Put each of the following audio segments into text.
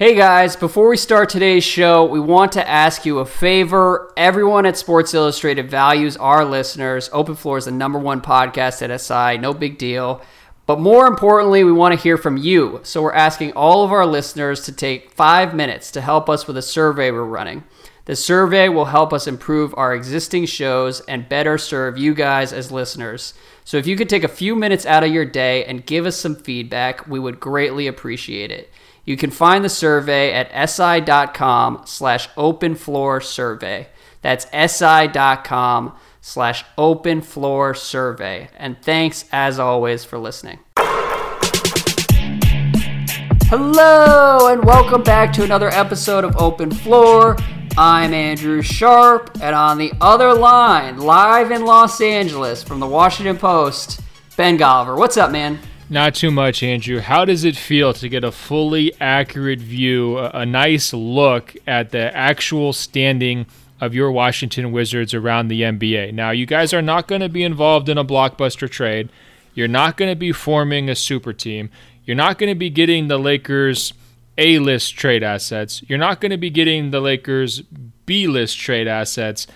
Hey guys, before we start today's show, we want to ask you a favor. Everyone at Sports Illustrated values our listeners. Open Floor is the number one podcast at SI, no big deal. But more importantly, we want to hear from you. So we're asking all of our listeners to take five minutes to help us with a survey we're running. The survey will help us improve our existing shows and better serve you guys as listeners. So if you could take a few minutes out of your day and give us some feedback, we would greatly appreciate it. You can find the survey at si.com slash open floor survey. That's si.com slash open floor survey. And thanks as always for listening. Hello and welcome back to another episode of Open Floor. I'm Andrew Sharp, and on the other line, live in Los Angeles from the Washington Post, Ben Golliver. What's up, man? Not too much, Andrew. How does it feel to get a fully accurate view, a, nice look at the actual standing of your Washington Wizards around the NBA? Now, you guys are not going to be involved in a blockbuster trade. You're not going to be forming a super team. You're not going to be getting the Lakers A list trade assets. You're not going to be getting the Lakers B list trade assets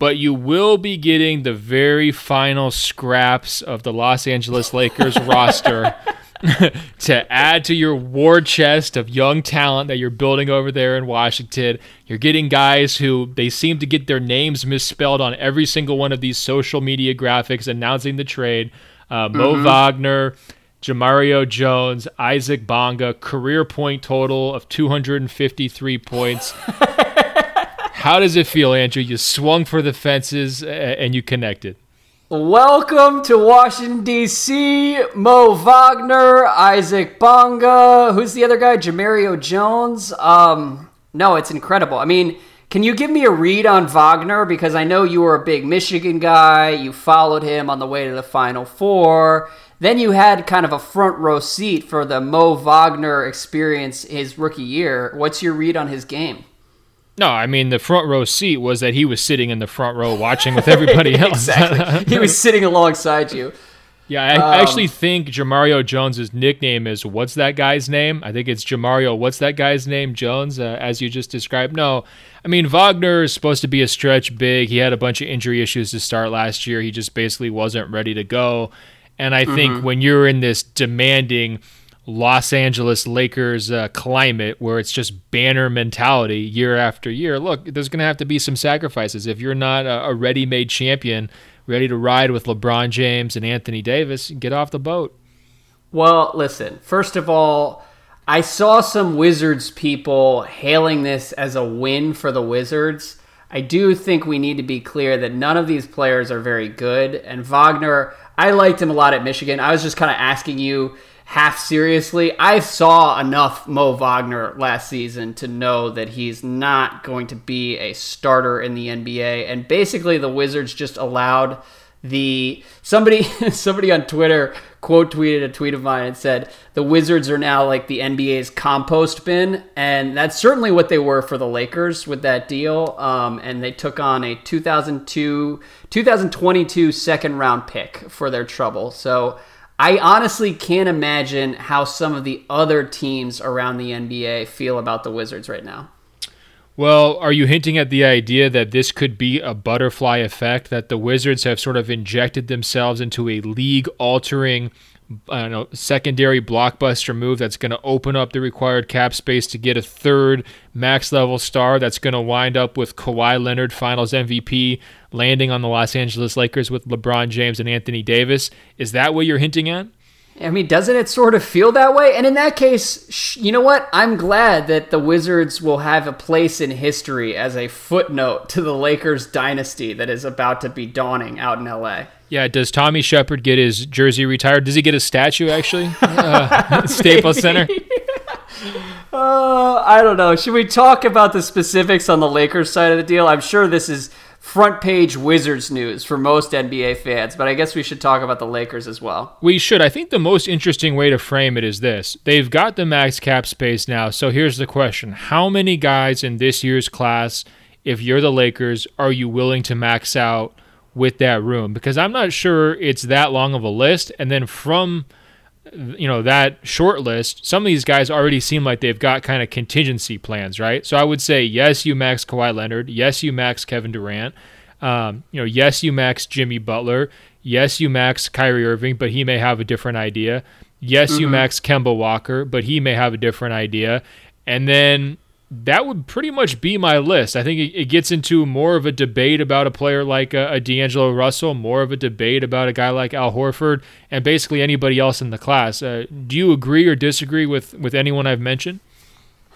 but you will be getting the very final scraps of the Los Angeles Lakers roster to add to your war chest of young talent that you're building over there in Washington. You're getting guys who they seem to get their names misspelled on every single one of these social media graphics announcing the trade. Uh, Mo mm-hmm. Wagner, Jemerrio Jones, Isaac Bonga, career point total of 253 points. How does it feel, Andrew? You swung for the fences and you connected. Welcome to Washington, D.C. Mo Wagner, Isaac Bonga. Who's the other guy? Jemerrio Jones. Um, no, it's incredible. I mean, can you give me a read on Wagner? Because I know you were a big Michigan guy. You followed him on the way to the Final Four. Then you had kind of a front row seat for the Mo Wagner experience his rookie year. What's your read on his game? No, I mean the front row seat was that he was sitting in the front row watching with everybody else. exactly. He was sitting alongside you. Yeah, I um, actually think Jemerrio Jones's nickname is what's that guy's name? I think it's Jemerrio. What's that guy's name? Jones, uh, as you just described. No, I mean Wagner is supposed to be a stretch big. He had a bunch of injury issues to start last year. He just basically wasn't ready to go. And I think mm-hmm. when you're in this demanding Los Angeles Lakers uh, climate where it's just banner mentality year after year. Look, there's going to have to be some sacrifices. If you're not a, a ready made champion, ready to ride with LeBron James and Anthony Davis, get off the boat. Well, listen, first of all, I saw some Wizards people hailing this as a win for the Wizards. I do think we need to be clear that none of these players are very good. And Wagner, I liked him a lot at Michigan. I was just kind of asking you half seriously. I saw enough Mo Wagner last season to know that he's not going to be a starter in the NBA. And basically, the Wizards just allowed the somebody somebody on Twitter quote tweeted a tweet of mine and said the Wizards are now like the NBA's compost bin, and that's certainly what they were for the Lakers with that deal. Um, and they took on a 2002 2022 second round pick for their trouble. So I honestly can't imagine how some of the other teams around the NBA feel about the Wizards right now. Well, are you hinting at the idea that this could be a butterfly effect, that the Wizards have sort of injected themselves into a league altering secondary blockbuster move that's going to open up the required cap space to get a third max level star that's going to wind up with Kawhi Leonard, finals MVP, landing on the Los Angeles Lakers with LeBron James and Anthony Davis. Is that what you're hinting at? I mean, doesn't it sort of feel that way? And in that case, you know what? I'm glad that the Wizards will have a place in history as a footnote to the Lakers dynasty that is about to be dawning out in LA. Yeah, does Tommy Sheppard get his jersey retired? Does he get a statue actually? uh, Staples Center. Uh, I don't know. Should we talk about the specifics on the Lakers side of the deal? I'm sure this is front page Wizards news for most NBA fans, but I guess we should talk about the Lakers as well. We should. I think the most interesting way to frame it is this they've got the max cap space now. So here's the question How many guys in this year's class, if you're the Lakers, are you willing to max out? with that room because I'm not sure it's that long of a list. And then from you know that short list, some of these guys already seem like they've got kind of contingency plans, right? So I would say yes, you max Kawhi Leonard, yes, you max Kevin Durant, um, you know, yes, you max Jimmy Butler, yes, you max Kyrie Irving, but he may have a different idea. Yes, mm-hmm. you max Kemba Walker, but he may have a different idea. And then that would pretty much be my list. I think it, it gets into more of a debate about a player like a, a, D'Angelo Russell, more of a debate about a guy like Al Horford, and basically anybody else in the class. Uh, do you agree or disagree with, with anyone I've mentioned?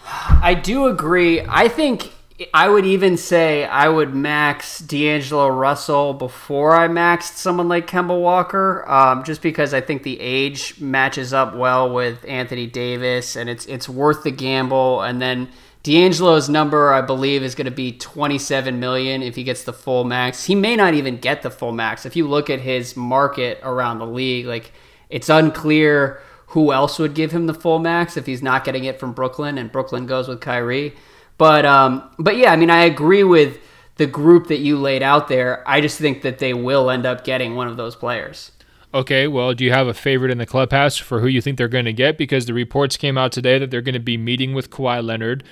I do agree. I think I would even say I would max D'Angelo Russell before I maxed someone like Kemba Walker, um, just because I think the age matches up well with Anthony Davis, and it's it's worth the gamble. And then D'Angelo's number, I believe, is going to be 27 million if he gets the full max. He may not even get the full max. If you look at his market around the league, like it's unclear who else would give him the full max if he's not getting it from Brooklyn and Brooklyn goes with Kyrie. But um, but yeah, I mean, I agree with the group that you laid out there. I just think that they will end up getting one of those players. Okay, well, do you have a favorite in the clubhouse for who you think they're going to get? Because the reports came out today that they're going to be meeting with Kawhi Leonard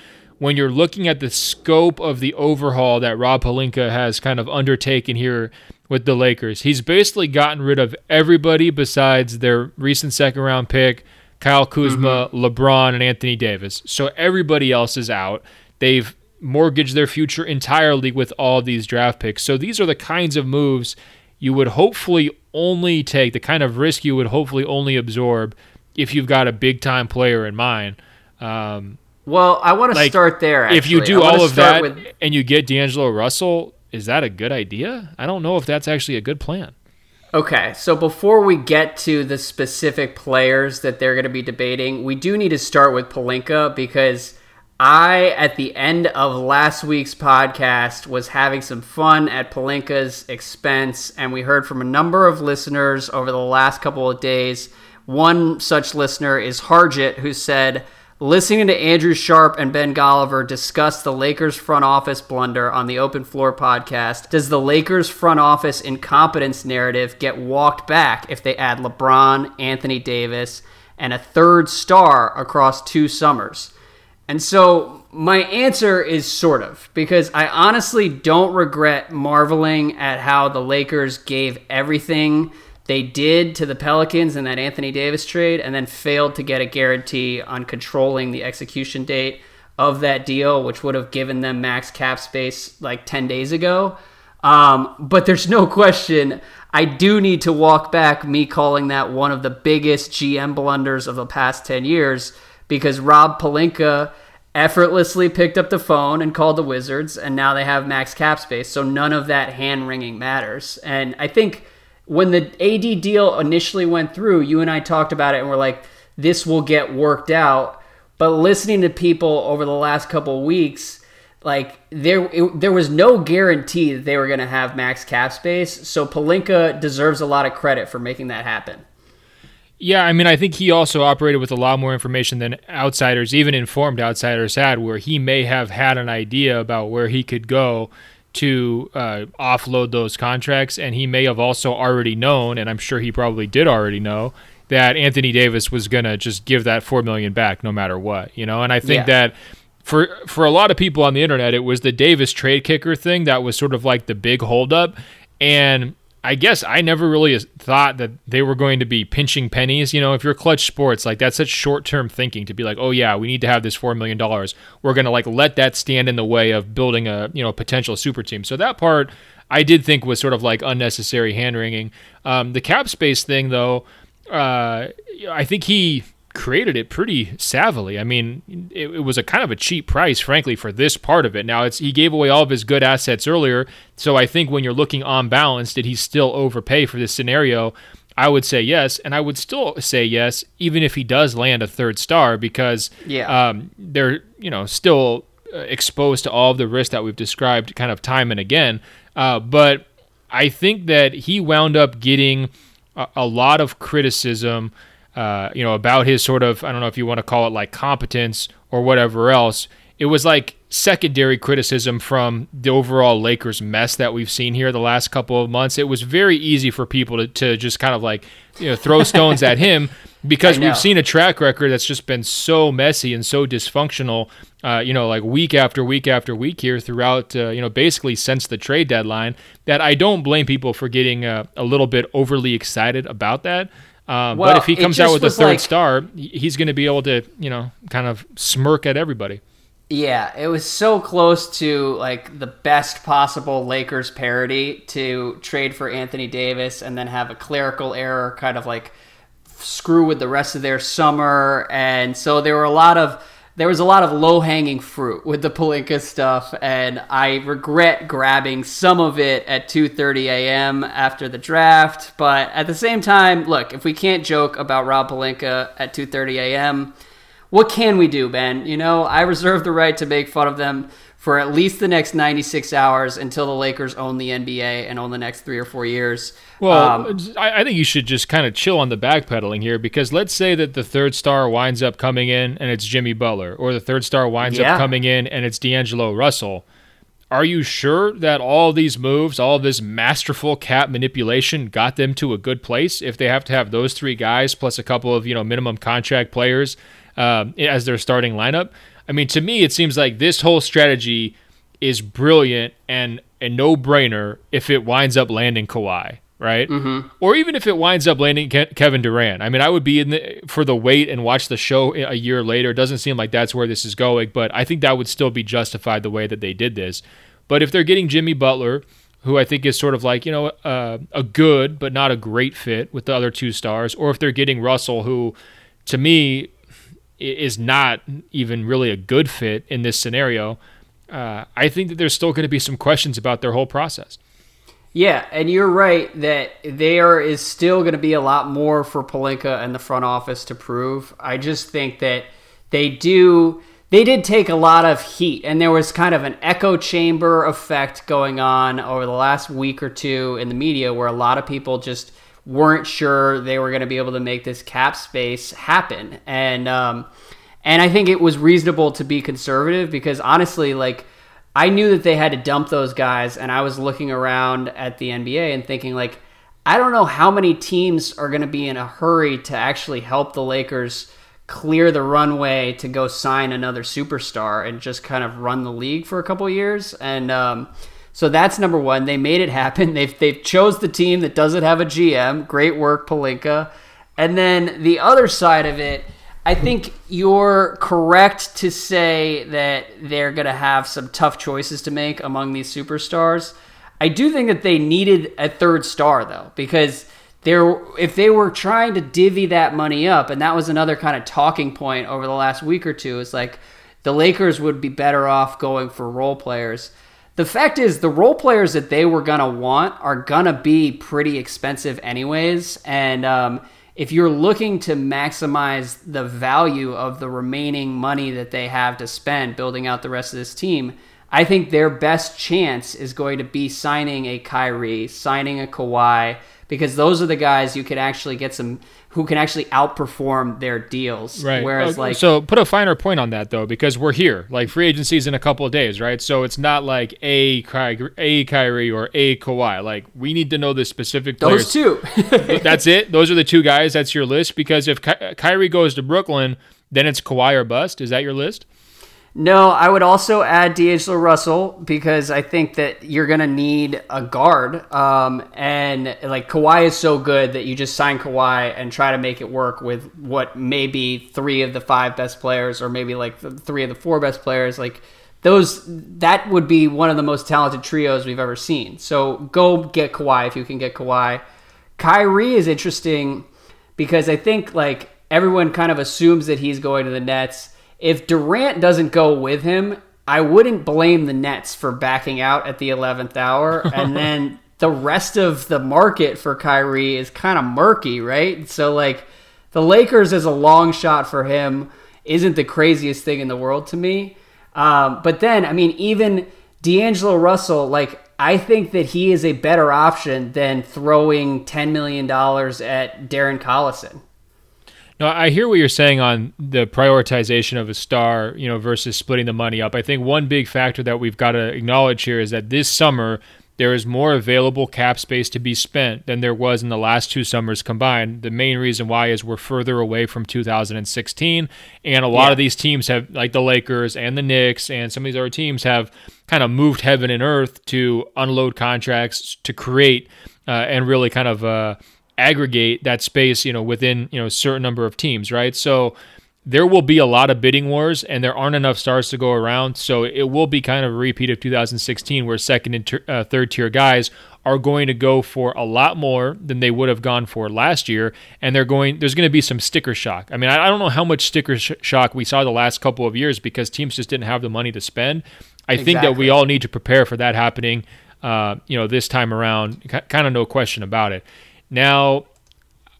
when you're looking at the scope of the overhaul that Rob Pelinka has kind of undertaken here with the Lakers, he's basically gotten rid of everybody besides their recent second round pick, Kyle Kuzma, mm-hmm. LeBron, and Anthony Davis. So everybody else is out. They've mortgaged their future entirely with all these draft picks. So these are the kinds of moves you would hopefully only take, the kind of risk you would hopefully only absorb if you've got a big time player in mind. Um, well, I want to like, start there. Actually. If you do all of that with... and you get D'Angelo Russell, is that a good idea? I don't know if that's actually a good plan. Okay, so before we get to the specific players that they're going to be debating, we do need to start with Pelinka because I, at the end of last week's podcast, was having some fun at Pelinka's expense, and we heard from a number of listeners over the last couple of days. One such listener is Harjit, who said, Listening to Andrew Sharp and Ben Golliver discuss the Lakers front office blunder on the Open Floor podcast, does the Lakers front office incompetence narrative get walked back if they add LeBron, Anthony Davis, and a third star across two summers? And so my answer is sort of, because I honestly don't regret marveling at how the Lakers gave everything they did to the Pelicans in that Anthony Davis trade and then failed to get a guarantee on controlling the execution date of that deal, which would have given them max cap space like 10 days ago. Um, but there's no question, I do need to walk back me calling that one of the biggest GM blunders of the past 10 years because Rob Pelinka effortlessly picked up the phone and called the Wizards, and now they have max cap space. So none of that hand wringing matters. And I think when the AD deal initially went through, you and I talked about it and we're like, this will get worked out. But listening to people over the last couple weeks, like there it, there was no guarantee that they were going to have max cap space. So Pelinka deserves a lot of credit for making that happen. Yeah, I mean, I think he also operated with a lot more information than outsiders, even informed outsiders, had, where he may have had an idea about where he could go to uh, offload those contracts, and he may have also already known, and I'm sure he probably did already know that Anthony Davis was gonna just give that four million back no matter what, you know. And I think yeah. that for for a lot of people on the internet, it was the Davis trade kicker thing that was sort of like the big holdup, and I guess I never really thought that they were going to be pinching pennies. You know, if you're Clutch Sports, like that's such short term thinking to be like, oh yeah, we need to have this four million dollars. We're gonna like let that stand in the way of building a you know potential super team. So that part I did think was sort of like unnecessary hand wringing. Um, the cap space thing though, uh, I think he created it pretty savvily. I mean, it, it, was a kind of a cheap price, frankly, for this part of it. Now, it's he gave away all of his good assets earlier, so I think when you're looking on balance, did he still overpay for this scenario? I would say yes, and I would still say yes, even if he does land a third star, because yeah. um, they're you know still uh, exposed to all of the risks that we've described, kind of time and again. Uh, but I think that he wound up getting a, a lot of criticism uh, you know, about his sort of, I don't know if you want to call it like competence or whatever else. it was like secondary criticism from the overall Lakers mess that we've seen here the last couple of months. It was very easy for people to, to just kind of like, you know, throw stones at him because we've seen a track record that's just been so messy and so dysfunctional, uh, you know, like week after week after week here throughout, uh, you know, basically since the trade deadline, that I don't blame people for getting uh, a little bit overly excited about that. Um, well, but if he comes out with a third like, star, he's going to be able to, you know, kind of smirk at everybody. Yeah, it was so close to like the best possible Lakers parody to trade for Anthony Davis and then have a clerical error kind of like screw with the rest of their summer. And so there were a lot of there was a lot of low hanging fruit with the Pelinka stuff, and I regret grabbing some of it at 2:30 a.m. after the draft. But at the same time, look, if we can't joke about Rob Pelinka at 2:30 a.m., what can we do, Ben? You know, I reserve the right to make fun of them for at least the next 96 hours until the Lakers own the NBA and own the next three or four years. Well, um, I, I, think you should just kind of chill on the backpedaling here because let's say that the third star winds up coming in and it's Jimmy Butler, or the third star winds yeah. up coming in and it's D'Angelo Russell. Are you sure that all these moves, all this masterful cap manipulation got them to a good place if they have to have those three guys plus a couple of, you know, minimum contract players um, as their starting lineup? I mean, to me, it seems like this whole strategy is brilliant and a no brainer if it winds up landing Kawhi, right? Mm-hmm. Or even if it winds up landing Ke- Kevin Durant. I mean, I would be in the, for the wait and watch the show a year later. It doesn't seem like that's where this is going, but I think that would still be justified the way that they did this. But if they're getting Jimmy Butler, who I think is sort of like, you know, uh, a good but not a great fit with the other two stars, or if they're getting Russell, who to me is not even really a good fit in this scenario, uh, I think that there's still going to be some questions about their whole process. Yeah, and you're right that there is still going to be a lot more for Pelinka and the front office to prove. I just think that they do they did take a lot of heat and there was kind of an echo chamber effect going on over the last week or two in the media where a lot of people just weren't sure they were going to be able to make this cap space happen. And um, and I think it was reasonable to be conservative because honestly, like I knew that they had to dump those guys, and I was looking around at the NBA and thinking like. I don't know how many teams are going to be in a hurry to actually help the Lakers clear the runway to go sign another superstar and just kind of run the league for a couple years. And um, so that's number one. They made it happen. They've they've chose the team that doesn't have a GM. Great work, Pelinka. And then the other side of it, I think you're correct to say that they're going to have some tough choices to make among these superstars. I do think that they needed a third star though, because there if they were trying to divvy that money up, and that was another kind of talking point over the last week or two, is like the Lakers would be better off going for role players the fact is the role players that they were gonna want are gonna be pretty expensive anyways and um, if you're looking to maximize the value of the remaining money that they have to spend building out the rest of this team i think their best chance is going to be signing a Kyrie, signing a Kawhi because those are the guys you could actually get some who can actually outperform their deals. Right. Whereas, like, so put a finer point on that though, because we're here. Like free agency is in a couple of days, right? So it's not like a Kyrie, a Kyrie or a Kawhi. Like we need to know the specific players. Those two. That's it. Those are the two guys. That's your list. Because if Ky- Kyrie goes to Brooklyn, then it's Kawhi or bust. Is that your list? No, I would also add D'Angelo Russell because I think that you're going to need a guard. Um, and like Kawhi is so good that you just sign Kawhi and try to make it work with what may be three of the five best players or maybe like three of the four best players. Like those, that would be one of the most talented trios we've ever seen. So go get Kawhi if you can get Kawhi. Kyrie is interesting because I think like everyone kind of assumes that he's going to the Nets if Durant doesn't go with him, I wouldn't blame the Nets for backing out at the 11th hour. And then the rest of the market for Kyrie is kind of murky, right? So, like, the Lakers as a long shot for him isn't the craziest thing in the world to me. Um, but then, I mean, even D'Angelo Russell, like, I think that he is a better option than throwing $10 million at Darren Collison. No, I hear what you're saying on the prioritization of a star, you know, versus splitting the money up. I think one big factor that we've got to acknowledge here is that this summer there is more available cap space to be spent than there was in the last two summers combined. The main reason why is we're further away from 2016, and a lot yeah. of these teams have, like the Lakers and the Knicks, and some of these other teams have kind of moved heaven and earth to unload contracts to create uh, and really kind of uh, aggregate that space, you know, within you know a certain number of teams, right? So there will be a lot of bidding wars and there aren't enough stars to go around. So it will be kind of a repeat of 2016 where second and ter- uh, third tier guys are going to go for a lot more than they would have gone for last year. And they're going, there's going to be some sticker shock. I mean, I, I don't know how much sticker sh- shock we saw the last couple of years because teams just didn't have the money to spend. I exactly. think that we all need to prepare for that happening, uh, you know, this time around. C- kind of no question about it. Now,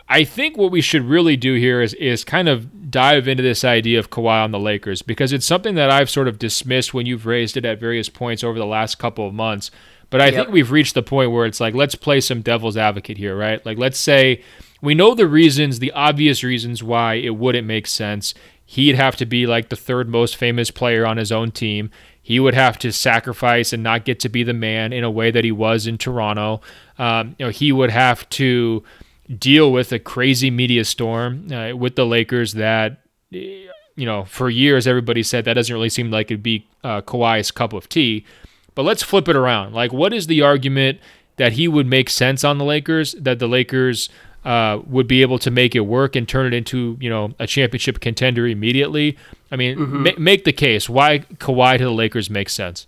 I think what we should really do here is is kind of dive into this idea of Kawhi on the Lakers because it's something that I've sort of dismissed when you've raised it at various points over the last couple of months. But I yep. think we've reached the point where it's like let's play some devil's advocate here, right? Like let's say we know the reasons, the obvious reasons why it wouldn't make sense. He'd have to be like the third most famous player on his own team. He would have to sacrifice and not get to be the man in a way that he was in Toronto. Um, you know, he would have to deal with a crazy media storm uh, with the Lakers that you know for years everybody said that doesn't really seem like it'd be uh, Kawhi's cup of tea. But let's flip it around. Like, what is the argument that he would make sense on the Lakers? That the Lakers uh, would be able to make it work and turn it into you know a championship contender immediately. I mean, mm-hmm. ma- make the case why Kawhi to the Lakers makes sense.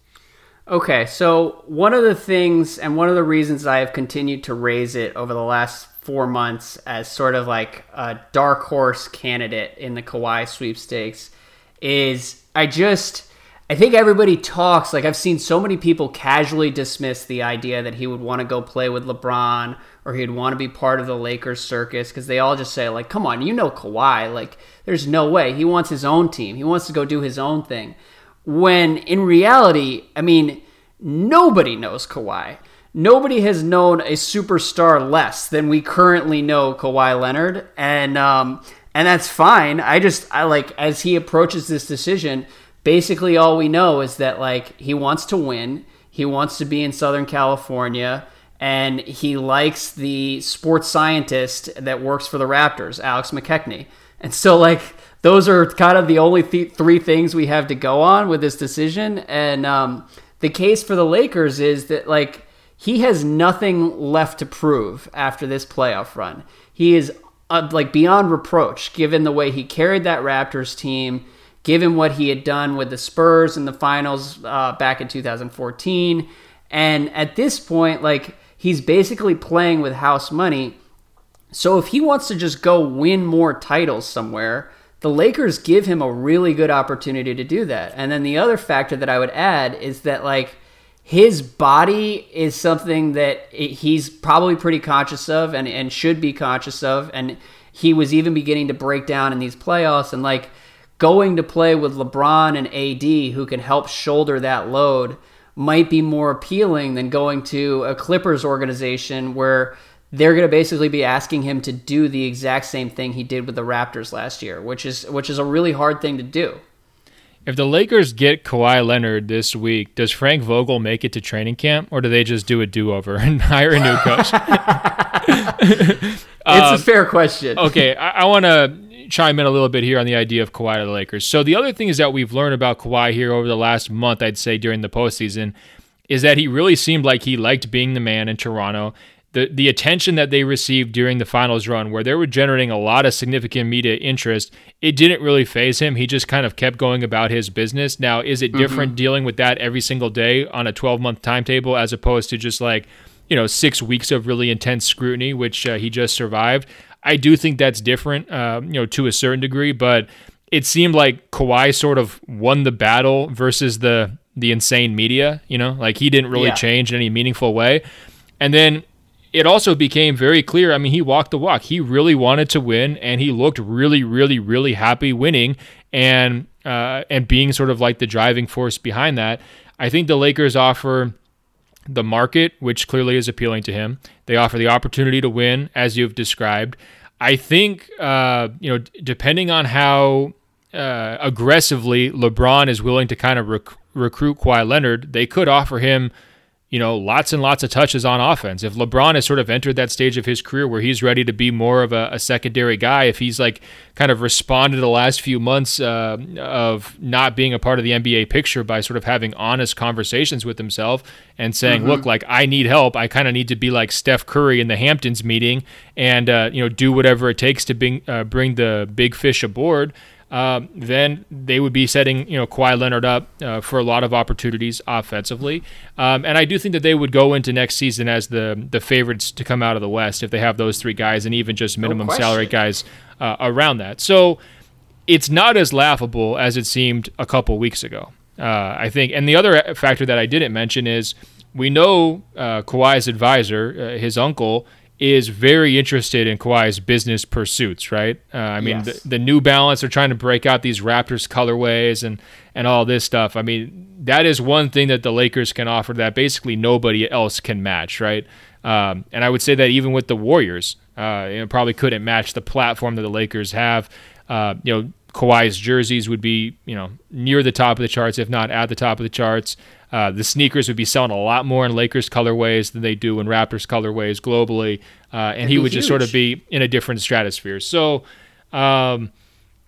Okay, so one of the things and one of the reasons I have continued to raise it over the last four months as sort of like a dark horse candidate in the Kawhi sweepstakes is I just I think everybody talks like I've seen so many people casually dismiss the idea that he would want to go play with LeBron or he'd want to be part of the Lakers circus because they all just say like come on you know Kawhi like there's no way he wants his own team he wants to go do his own thing when in reality I mean nobody knows Kawhi nobody has known a superstar less than we currently know Kawhi Leonard, and um, and that's fine. I just I like as he approaches this decision, basically all we know is that like he wants to win, he wants to be in Southern California. And he likes the sports scientist that works for the Raptors, Alex McKechnie. And so, like, those are kind of the only th- three things we have to go on with this decision. And um, the case for the Lakers is that, like, he has nothing left to prove after this playoff run. He is uh, like beyond reproach given the way he carried that Raptors team, given what he had done with the Spurs in the finals uh, back in 2014. And at this point, like he's basically playing with house money. So if he wants to just go win more titles somewhere, the Lakers give him a really good opportunity to do that. And then the other factor that I would add is that like his body is something that he's probably pretty conscious of and, and should be conscious of. And he was even beginning to break down in these playoffs and like going to play with LeBron and AD who can help shoulder that load might be more appealing than going to a Clippers organization where they're going to basically be asking him to do the exact same thing he did with the Raptors last year, which is which is a really hard thing to do. If the Lakers get Kawhi Leonard this week, does Frank Vogel make it to training camp, or do they just do a do-over and hire a new coach? it's um, a fair question. okay, I, I want to chime in a little bit here on the idea of Kawhi to the Lakers. So the other thing is that we've learned about Kawhi here over the last month, I'd say during the postseason, is that he really seemed like he liked being the man in Toronto the the attention that they received during the finals run, where they were generating a lot of significant media interest, it didn't really phase him. He just kind of kept going about his business. Now, is it different mm-hmm. dealing with that every single day on a 12 month timetable as opposed to just like, you know, six weeks of really intense scrutiny, which uh, he just survived? I do think that's different, uh, you know, to a certain degree, but it seemed like Kawhi sort of won the battle versus the the insane media. You know, like he didn't really yeah. change in any meaningful way. And then it also became very clear. I mean, he walked the walk. He really wanted to win, and he looked really, really, really happy winning and uh, and being sort of like the driving force behind that. I think the Lakers offer the market, which clearly is appealing to him. They offer the opportunity to win, as you've described. I think uh, you know, depending on how uh, aggressively LeBron is willing to kind of rec- recruit Kawhi Leonard, they could offer him you know, lots and lots of touches on offense. If LeBron has sort of entered that stage of his career where he's ready to be more of a, a secondary guy, if he's like kind of responded the last few months uh, of not being a part of the NBA picture by sort of having honest conversations with himself and saying, mm-hmm. look, like I need help. I kind of need to be like Steph Curry in the Hamptons meeting and, uh, you know, do whatever it takes to bring, uh, bring the big fish aboard uh, then they would be setting you know Kawhi Leonard up uh, for a lot of opportunities offensively. Um, and I do think that they would go into next season as the the favorites to come out of the West if they have those three guys and even just minimum no salary guys uh, around that. So it's not as laughable as it seemed a couple weeks ago. Uh, I think, and the other factor that I didn't mention is we know uh, Kawhi's advisor, uh, his uncle, is very interested in Kawhi's business pursuits, right? Uh, I mean, yes. the, the, New Balance are trying to break out these Raptors colorways and and all this stuff. I mean, that is one thing that the Lakers can offer that basically nobody else can match, right? Um, and I would say that even with the Warriors, uh, it probably couldn't match the platform that the Lakers have. Uh, you know, Kawhi's jerseys would be, you know, near the top of the charts, if not at the top of the charts. Uh, the sneakers would be selling a lot more in Lakers colorways than they do in Raptors colorways globally, uh, and he would huge. just sort of be in a different stratosphere. So, um,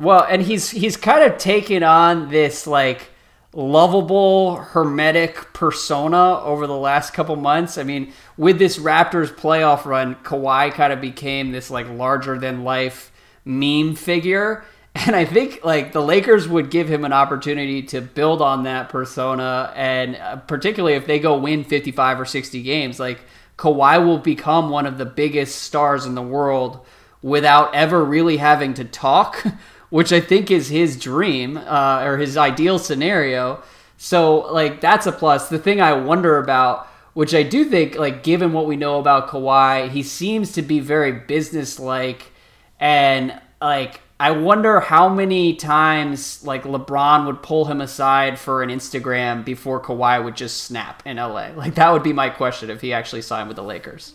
well, and he's he's kind of taken on this like lovable hermetic persona over the last couple months. I mean, with this Raptors playoff run, Kawhi kind of became this like larger than life meme figure and I think like the Lakers would give him an opportunity to build on that persona, and uh, particularly if they go win 55 or 60 games, like Kawhi will become one of the biggest stars in the world without ever really having to talk, which I think is his dream uh, or his ideal scenario. So like that's a plus. The thing I wonder about, which I do think like given what we know about Kawhi, he seems to be very businesslike and like I wonder how many times like LeBron would pull him aside for an Instagram before Kawhi would just snap in LA. Like that would be my question if he actually signed with the Lakers.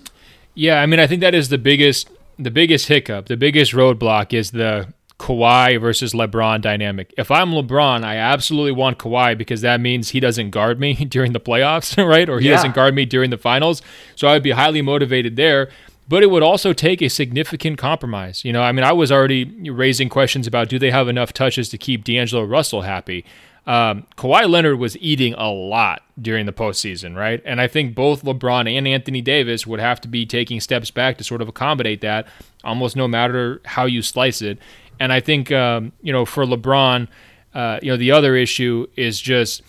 Yeah, I mean, I think that is the biggest the biggest hiccup, the biggest roadblock is the Kawhi versus LeBron dynamic. If I'm LeBron, I absolutely want Kawhi because that means he doesn't guard me during the playoffs, right? Or he yeah. doesn't guard me during the finals. So I would be highly motivated there but it would also take a significant compromise. You know, I mean, I was already raising questions about do they have enough touches to keep D'Angelo Russell happy. Um, Kawhi Leonard was eating a lot during the postseason, right? And I think both LeBron and Anthony Davis would have to be taking steps back to sort of accommodate that, almost no matter how you slice it. And I think, um, you know, for LeBron, uh, you know, the other issue is just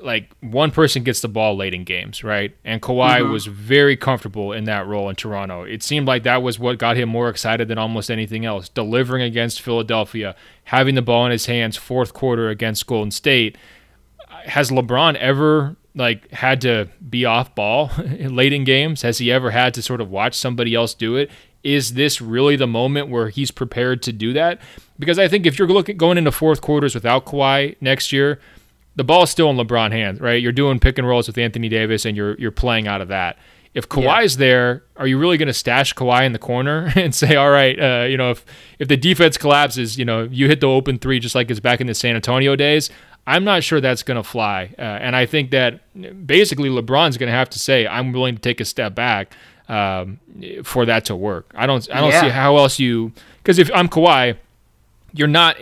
like one person gets the ball late in games, right? And Kawhi mm-hmm. was very comfortable in that role in Toronto. It seemed like that was what got him more excited than almost anything else. Delivering against Philadelphia, having the ball in his hands fourth quarter against Golden State. Has LeBron ever like had to be off ball late in games? Has he ever had to sort of watch somebody else do it? Is this really the moment where he's prepared to do that? Because I think if you're looking going into fourth quarters without Kawhi next year, the ball is still in LeBron hands, right? You're doing pick and rolls with Anthony Davis, and you're you're playing out of that. If Kawhi's yeah. there, are you really going to stash Kawhi in the corner and say, all right, uh, you know, if if the defense collapses, you know, you hit the open three just like it's back in the San Antonio days? I'm not sure that's going to fly, uh, and I think that basically LeBron's going to have to say, I'm willing to take a step back um, for that to work. I don't I don't yeah. see how else you because if I'm Kawhi, you're not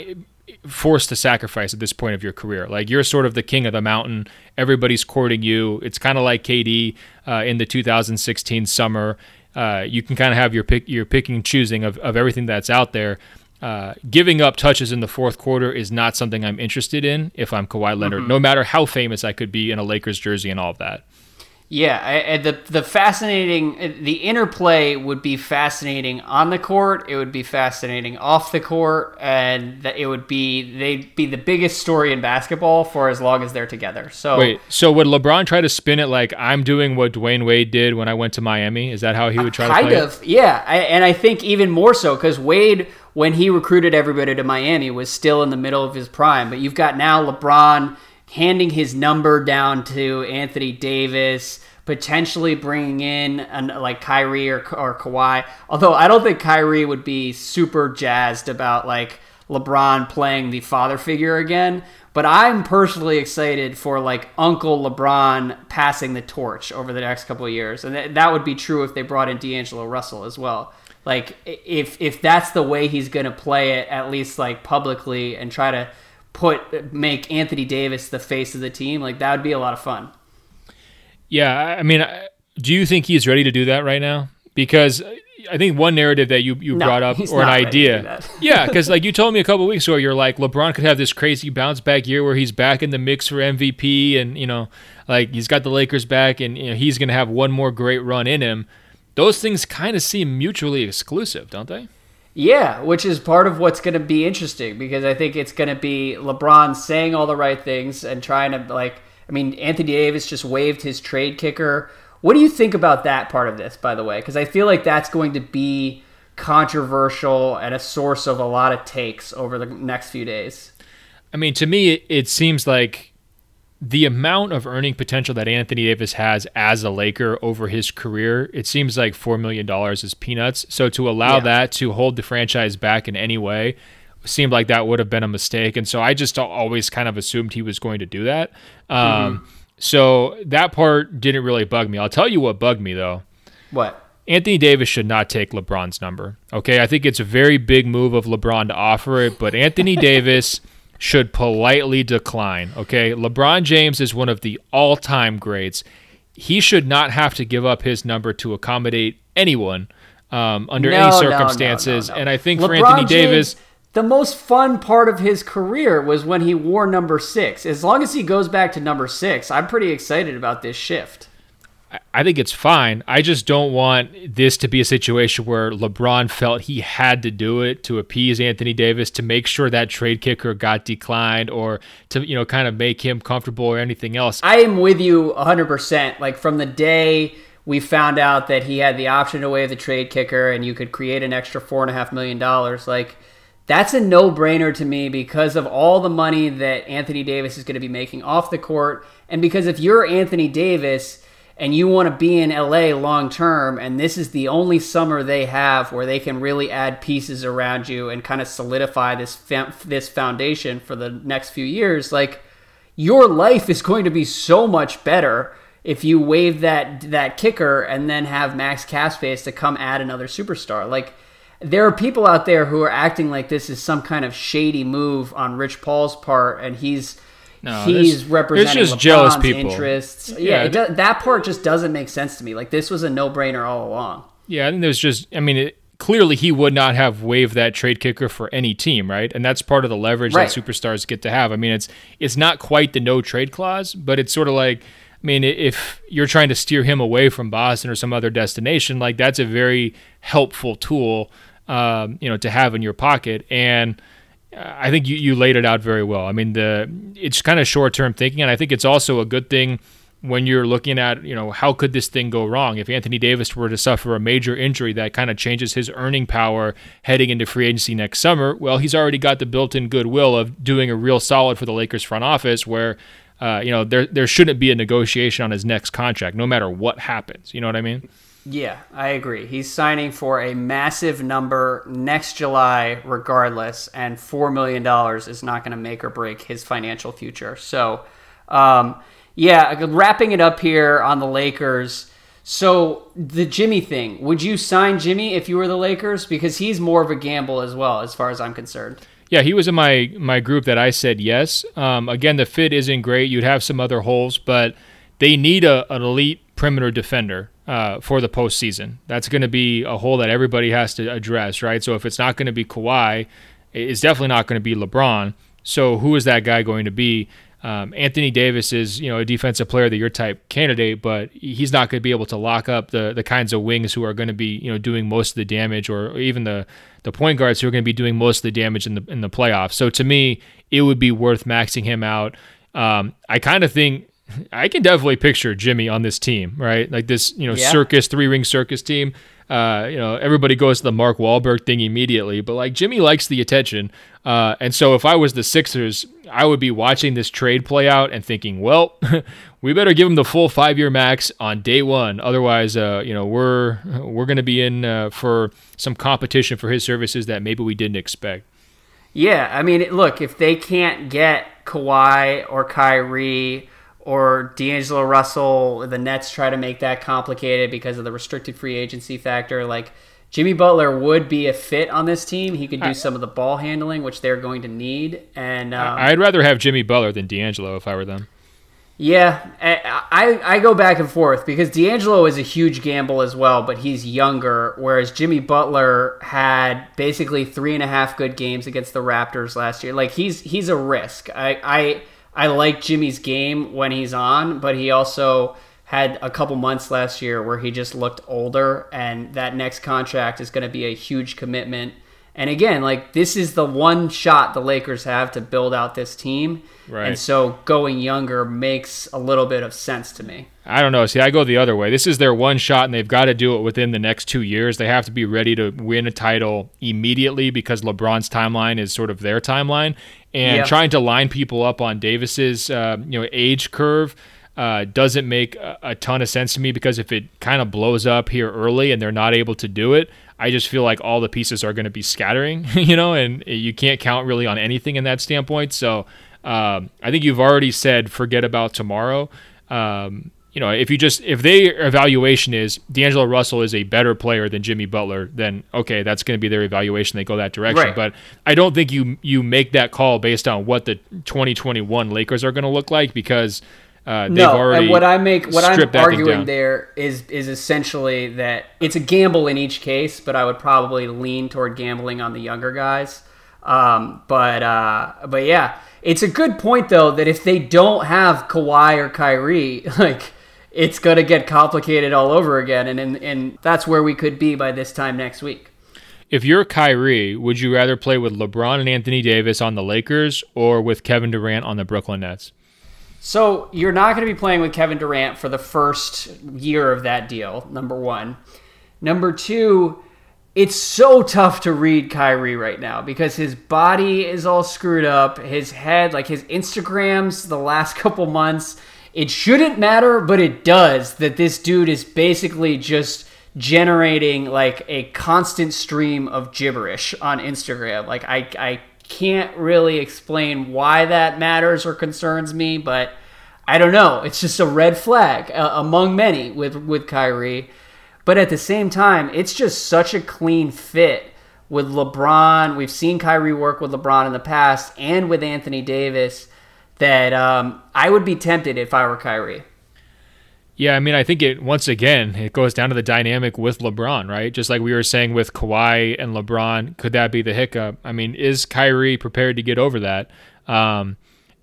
forced to sacrifice at this point of your career. Like you're sort of the king of the mountain. Everybody's courting you. It's kind of like KD uh, in the 2016 summer. Uh, you can kind of have your pick, your picking and choosing of, of everything that's out there. Uh, giving up touches in the fourth quarter is not something I'm interested in if I'm Kawhi Leonard, mm-hmm. no matter how famous I could be in a Lakers jersey and all of that. Yeah, I, the the fascinating uh, the interplay would be fascinating on the court. It would be fascinating off the court, and that it would be they'd be the biggest story in basketball for as long as they're together. So wait, so would LeBron try to spin it like I'm doing what Dwyane Wade did when I went to Miami? Is that how he uh, would try kind to kind of? It? Yeah, I, and I think even more so because Wade when he recruited everybody to Miami was still in the middle of his prime, but you've got now LeBron handing his number down to Anthony Davis, potentially bringing in an, like Kyrie or, or Kawhi. Although I don't think Kyrie would be super jazzed about like LeBron playing the father figure again. But I'm personally excited for like Uncle LeBron passing the torch over the next couple of years, and th- that would be true if they brought in D'Angelo Russell as well. Like if if that's the way he's going to play it, at least like publicly, and try to put make Anthony Davis the face of the team, like that would be a lot of fun. Yeah, I mean, do you think he's ready to do that right now? Because I think one narrative that you, you No, brought up or an not ready to do idea. yeah, because like you told me a couple weeks ago, you're like LeBron could have this crazy bounce back year where he's back in the mix for MVP, and you know, like he's got the Lakers back, and you know he's gonna have one more great run in him. Those things kind of seem mutually exclusive, don't they? Yeah, which is part of what's going to be interesting because I think it's going to be LeBron saying all the right things and trying to like. I mean, Anthony Davis just waived his trade kicker. What do you think about that part of this, by the way? Because I feel like that's going to be controversial and a source of a lot of takes over the next few days. I mean, to me, it, it seems like the amount of earning potential that Anthony Davis has as a Laker over his career, it seems like $4 million is peanuts. So to allow Yeah. that to hold the franchise back in any way seemed like that would have been a mistake. And so I just always kind of assumed he was going to do that. Um, So that part didn't really bug me. I'll tell you what bugged me, though. What? Anthony Davis should not take LeBron's number. Okay, I think it's a very big move of LeBron to offer it, but Anthony Davis should politely decline. Okay, LeBron James is one of the all-time greats. He should not have to give up his number to accommodate anyone um, under No, any circumstances. no, no. And I think for LeBron Anthony James, Davis, the most fun part of his career was when he wore number six. As long as he goes back to number six, I'm pretty excited about this shift. I think it's fine. I just don't want this to be a situation where LeBron felt he had to do it to appease Anthony Davis to make sure that trade kicker got declined or to, you know, kind of make him comfortable or anything else. I am with you 100%. Like from the day we found out that he had the option to waive the trade kicker and you could create an extra $4.5 million, like that's a no brainer to me because of all the money that Anthony Davis is going to be making off the court. And because if you're Anthony Davis and you want to be in LA long term, and this is the only summer they have where they can really add pieces around you and kind of solidify this fa- this foundation for the next few years, like your life is going to be so much better if you waive that that kicker and then have max cap to come add another superstar. Like there are people out there who are acting like this is some kind of shady move on Rich Paul's part, and he's No, he's representing there's just jealous LeBron's people. interests. Yeah, Yeah, it do, that part just doesn't make sense to me. Like this was a no brainer all along. Yeah, I think there's just, I mean, it, clearly he would not have waived that trade kicker for any team, right? And that's part of the leverage Right. that superstars get to have. I mean, it's it's not quite the no trade clause, but it's sort of like, I mean, if you're trying to steer him away from Boston or some other destination, like that's a very helpful tool, um, you know, to have in your pocket. And I think you, you laid it out very well. I mean, the it's kind of short term thinking, and I think it's also a good thing when you're looking at, you know, how could this thing go wrong? If Anthony Davis were to suffer a major injury that kind of changes his earning power heading into free agency next summer, well, he's already got the built-in goodwill of doing a real solid for the Lakers front office where uh, you know, there there shouldn't be a negotiation on his next contract, no matter what happens. You know what I mean? Yeah, I agree. He's signing for a massive number next July, regardless, and $4 million is not going to make or break his financial future. So, um, yeah, wrapping it up here on the Lakers. So, the Jimmy thing, would you sign Jimmy if you were the Lakers? Because he's more of a gamble as well, as far as I'm concerned. Yeah, he was in my my group that I said yes. Um, again, the fit isn't great. You'd have some other holes, but they need a, an elite perimeter defender uh, for the postseason. That's going to be a hole that everybody has to address, right? So if it's not going to be Kawhi, it's definitely not going to be LeBron. So who is that guy going to be? Um, Anthony Davis is, you know, a defensive player the year type candidate, but he's not going to be able to lock up the the kinds of wings who are going to be, you know, doing most of the damage, or even the the point guards who are going to be doing most of the damage in the in the playoffs. So to me, it would be worth maxing him out. Um, I kind of think I can definitely picture Jimmy on this team, right? Like this, you know, Yeah. circus three ring circus team. uh, you know, everybody goes to the Mark Wahlberg thing immediately, but like Jimmy likes the attention. Uh, and so if I was the Sixers, I would be watching this trade play out and thinking, well, we better give him the full five year max on day one. Otherwise, uh, you know, we're we're going to be in uh, for some competition for his services that maybe we didn't expect. Yeah, I mean, look, if they can't get Kawhi or Kyrie or D'Angelo Russell, the Nets try to make that complicated because of the restricted free agency factor. Like Jimmy Butler would be a fit on this team. He could do some of the ball handling, which they're going to need. And um, I'd rather have Jimmy Butler than D'Angelo if I were them. Yeah, I, I go back and forth because D'Angelo is a huge gamble as well, but he's younger, whereas Jimmy Butler had basically three and a half good games against the Raptors last year. Like he's he's a risk. I I, I like Jimmy's game when he's on, but he also had a couple months last year where he just looked older, and that next contract is going to be a huge commitment. And again, like this is the one shot the Lakers have to build out this team Right. And so going younger makes a little bit of sense to me. I don't know. See, I go the other way. This is their one shot, and they've got to do it within the next two years. They have to be ready to win a title immediately because LeBron's timeline is sort of their timeline. And yep. trying to line people up on Davis's uh, you know age curve uh, doesn't make a, a ton of sense to me because if it kind of blows up here early and they're not able to do it, I just feel like all the pieces are going to be scattering, you know, and you can't count really on anything in that standpoint. So um, I think you've already said forget about tomorrow. Um, you know, if you just if their evaluation is D'Angelo Russell is a better player than Jimmy Butler, then okay, that's going to be their evaluation. They go that direction. Right. But I don't think you you make that call based on what the 2021 Lakers are going to look like because uh, no, and what I make what I'm arguing there is is essentially that it's a gamble in each case, but I would probably lean toward gambling on the younger guys. Um, but uh, but yeah, it's a good point though that if they don't have Kawhi or Kyrie, like it's gonna get complicated all over again, and and, and that's where we could be by this time next week. If you're Kyrie, would you rather play with LeBron and Anthony Davis on the Lakers or with Kevin Durant on the Brooklyn Nets? So you're not going to be playing with Kevin Durant for the first year of that deal. Number one. Number two it's so tough to read Kyrie right now because his body is all screwed up. His head, like his Instagrams the last couple months, it shouldn't matter, but it does that this dude is basically just generating like a constant stream of gibberish on Instagram. Like I I can't really explain why that matters or concerns me, but I don't know. It's just a red flag uh, among many with with Kyrie. But at the same time, it's just such a clean fit with LeBron. We've seen Kyrie work with LeBron in the past and with Anthony Davis that um, I would be tempted if I were Kyrie. Yeah, I mean, I think it once again it goes down to the dynamic with LeBron, right? Just like we were saying with Kawhi and LeBron, could that be the hiccup? I mean, is Kyrie prepared to get over that? Um,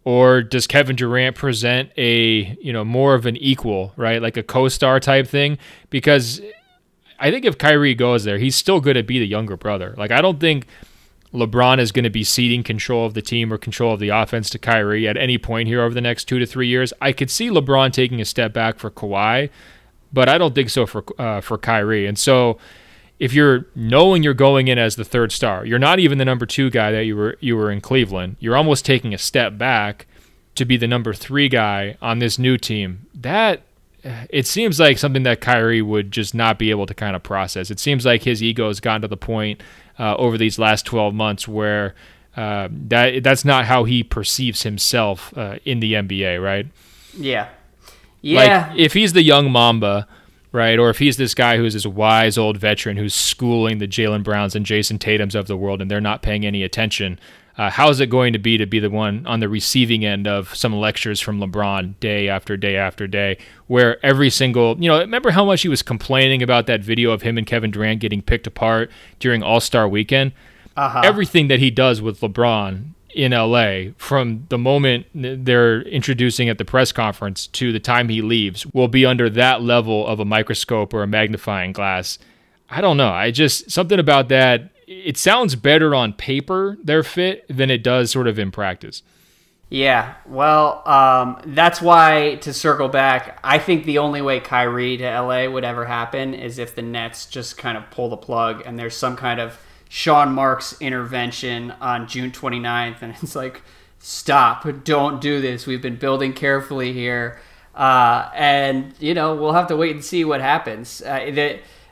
or does Kevin Durant present a you know more of an equal, right, like a co-star type thing? Because I think if Kyrie goes there, he's still going to be the younger brother. Like I don't think LeBron is going to be ceding control of the team or control of the offense to Kyrie at any point here over the next two to three years. I could see LeBron taking a step back for Kawhi, but I don't think so for uh, for Kyrie. And so if you're knowing you're going in as the third star, you're not even the number two guy that you were you were in Cleveland. You're almost taking a step back to be the number three guy on this new team. That it seems like something that Kyrie would just not be able to kind of process. It seems like his ego has gotten to the point uh, over these last 12 months where uh, that that's not how he perceives himself uh, in the NBA, right? Yeah, yeah. Like if he's the young Mamba right? Or if he's this guy who's this wise old veteran who's schooling the Jaylen Browns and Jayson Tatum's of the world and they're not paying any attention, uh, how's it going to be to be the one on the receiving end of some lectures from LeBron day after day after day, where every single, you know, remember how much he was complaining about that video of him and Kevin Durant getting picked apart during All Star weekend? Uh-huh. Everything that he does with LeBron in LA from the moment they're introducing at the press conference to the time he leaves will be under that level of a microscope or a magnifying glass. I don't know. I just something about that it sounds better on paper their fit than it does sort of in practice. Yeah, well, um, that's why to circle back, I think the only way Kyrie to LA would ever happen is if the Nets just kind of pull the plug and there's some kind of Sean Marks intervention on June 29th, and it's like, stop, don't do this. We've been building carefully here, uh, and you know we'll have to wait and see what happens. Uh,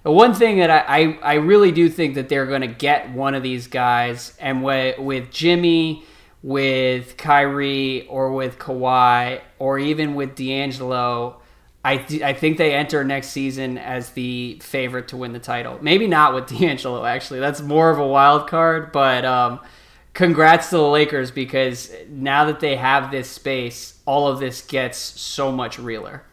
one thing that I, I, I really do think that they're going to get one of these guys, and with, with Jimmy with Kyrie or with Kawhi or even with D'Angelo, I, th- I think they enter next season as the favorite to win the title. Maybe not with D'Angelo, actually. That's more of a wild card, but um, congrats to the Lakers because now that they have this space, all of this gets so much realer.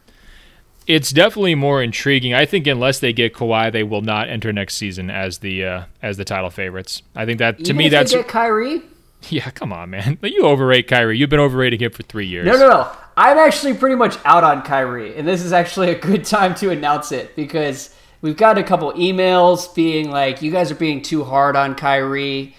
It's definitely more intriguing. I think unless they get Kawhi, they will not enter next season as the uh, as the title favorites. I think that to Even me if that's they get Kyrie. Yeah, come on, man. You overrate Kyrie. You've been overrating him for three years. No, no, no. I'm actually pretty much out on Kyrie, and this is actually a good time to announce it because we've gotten a couple emails being like, "You guys are being too hard on Kyrie."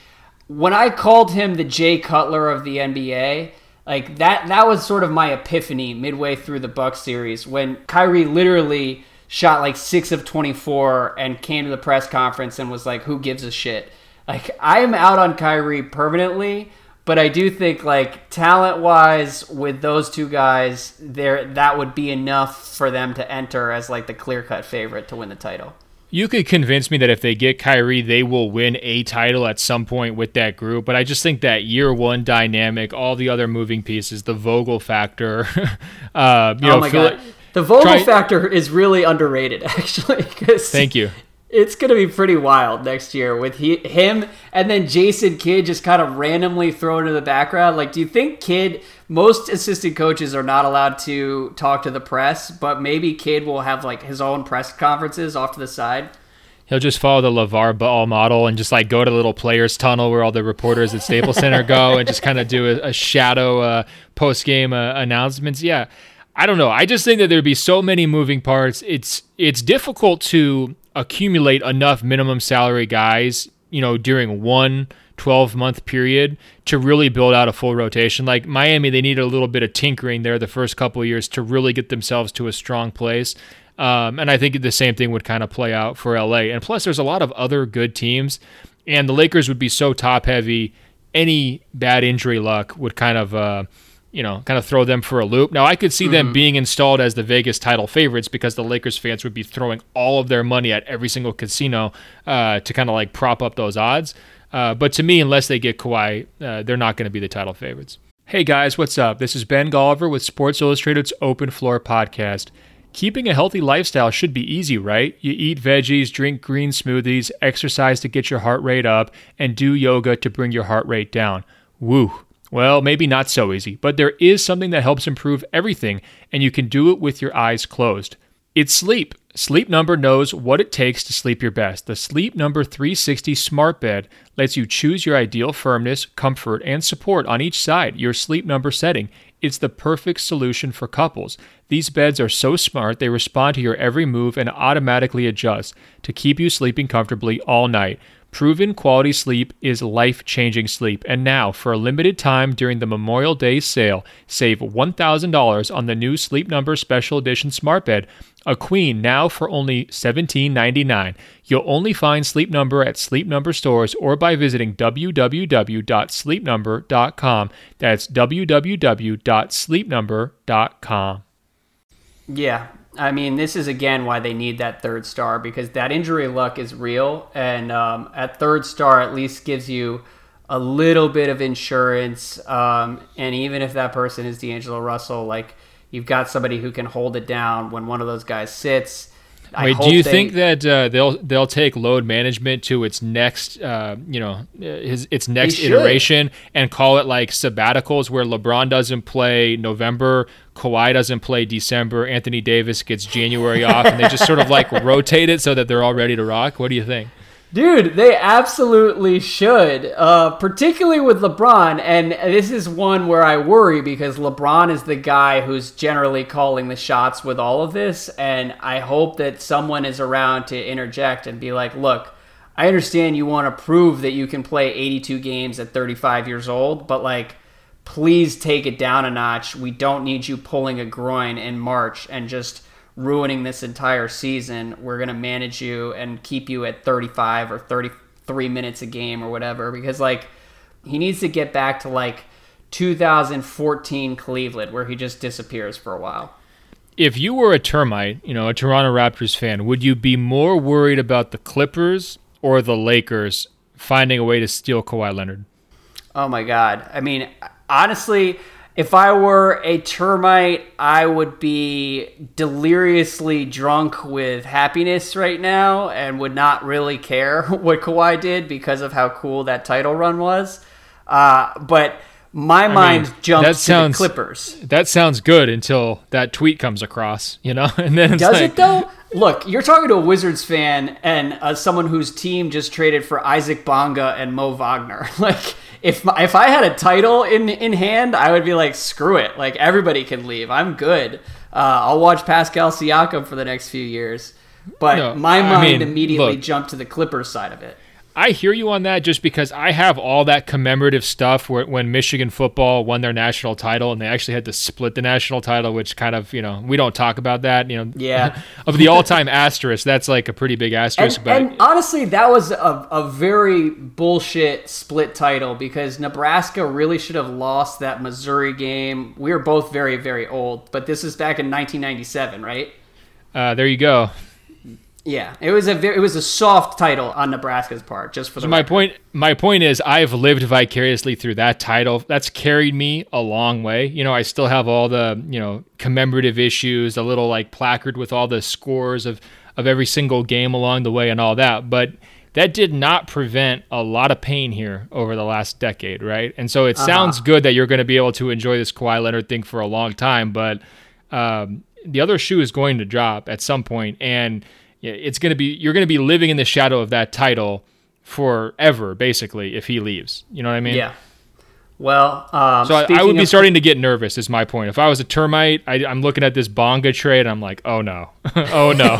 When I called him the Jay Cutler of the NBA, like that, that was sort of my epiphany midway through the Bucks series when Kyrie literally shot like six of 24 and came to the press conference and was like, "Who gives a shit?" Like I'm out on Kyrie permanently, but I do think like talent wise with those two guys, there that would be enough for them to enter as like the clear cut favorite to win the title. You could convince me that if they get Kyrie, they will win a title at some point with that group. But I just think that year one dynamic, all the other moving pieces, the Vogel factor. uh, you oh know, my god, the Vogel try- factor is really underrated actually. Thank you. It's gonna be pretty wild next year with he, him and then Jason Kidd just kind of randomly thrown into the background. Like, do you think Kidd? Most assistant coaches are not allowed to talk to the press, but maybe Kidd will have like his own press conferences off to the side. He'll just follow the LeVar Ball model and just like go to the little players tunnel where all the reporters at Staples Center go and just kind of do a, a shadow uh, post game uh, announcements. Yeah, I don't know. I just think that there'd be so many moving parts. It's it's difficult to accumulate enough minimum salary guys, you know, during one 12 month period to really build out a full rotation. Like Miami, they needed a little bit of tinkering there the first couple of years to really get themselves to a strong place. Um, and I think the same thing would kind of play out for LA. And plus, there's a lot of other good teams, and the Lakers would be so top heavy. Any bad injury luck would kind of, uh, you know, kind of throw them for a loop. Now, I could see them being installed as the Vegas title favorites because the Lakers fans would be throwing all of their money at every single casino uh, to kind of like prop up those odds. Uh, but to me, unless they get Kawhi, uh, they're not going to be the title favorites. Hey guys, what's up? This is Ben Golliver with Sports Illustrated's Open Floor podcast. Keeping a healthy lifestyle should be easy, right? You eat veggies, drink green smoothies, exercise to get your heart rate up, and do yoga to bring your heart rate down. Woo. Well, maybe not so easy, but there is something that helps improve everything, and you can do it with your eyes closed. It's sleep. Sleep Number knows what it takes to sleep your best. The Sleep Number 360 Smart Bed lets you choose your ideal firmness, comfort, and support on each side, your Sleep Number setting. It's the perfect solution for couples. These beds are so smart, they respond to your every move and automatically adjust to keep you sleeping comfortably all night. Proven quality sleep is life changing sleep. And now, for a limited time during the Memorial Day sale, save $1,000 on the new Sleep Number Special Edition Smart Bed, a queen now for only $17.99. You'll only find Sleep Number at Sleep Number stores or by visiting www.sleepnumber.com. That's www.sleepnumber.com. Yeah, I mean, this is again why they need that third star because that injury luck is real, and um, at third star at least gives you a little bit of insurance. Um, and even if that person is D'Angelo Russell, like you've got somebody who can hold it down when one of those guys sits. I Wait, do you they- think that uh, they'll they'll take load management to its next, uh, you know, his its next iteration and call it like sabbaticals, where LeBron doesn't play November, Kawhi doesn't play December, Anthony Davis gets January off, and they just sort of like rotate it so that they're all ready to rock? What do you think? Dude, they absolutely should, uh, particularly with LeBron. And this is one where I worry because LeBron is the guy who's generally calling the shots with all of this. And I hope that someone is around to interject and be like, look, I understand you want to prove that you can play 82 games at 35 years old, but like, please take it down a notch. We don't need you pulling a groin in March and just ruining this entire season. We're going to manage you and keep you at 35 or 33 minutes a game or whatever because like he needs to get back to like 2014 Cleveland where he just disappears for a while. If you were a termite, you know, a Toronto Raptors fan, would you be more worried about the Clippers or the Lakers finding a way to steal Kawhi Leonard? Oh my god. I mean, honestly, if I were a termite, I would be deliriously drunk with happiness right now and would not really care what Kawhi did because of how cool that title run was. Uh, but my I mind mean, jumps sounds, to the Clippers. That sounds good until that tweet comes across, you know, and then does like, it though? Look, you're talking to a Wizards fan and uh, someone whose team just traded for Isaac Bonga and Mo Wagner. Like, if if I had a title in in hand, I would be like, screw it. Like everybody can leave. I'm good. Uh, I'll watch Pascal Siakam for the next few years. But no, my mind I mean, immediately look, jumped to the Clippers side of it. I hear you on that just because I have all that commemorative stuff where, when Michigan football won their national title and they actually had to split the national title, which kind of, you know, we don't talk about that, you know. Yeah. of the all time asterisk, that's like a pretty big asterisk. And, but and honestly, that was a, a very bullshit split title because Nebraska really should have lost that Missouri game. We were both very, very old, but this is back in 1997, right? Uh, there you go. Yeah, it was a very, it was a soft title on Nebraska's part, just for the. So my point, my point is, I've lived vicariously through that title. That's carried me a long way. You know, I still have all the you know commemorative issues, a little like placard with all the scores of of every single game along the way, and all that. But that did not prevent a lot of pain here over the last decade, right? And so it uh-huh. sounds good that you're going to be able to enjoy this Kawhi Leonard thing for a long time, but um, the other shoe is going to drop at some point, and it's going to be you're going to be living in the shadow of that title forever, basically, if he leaves. You know what I mean? Yeah. Well, um, so I, I, would be of- starting to get nervous. Is my point. If I was a termite, I, am looking at this Bonga trade. I'm like, oh no, oh no.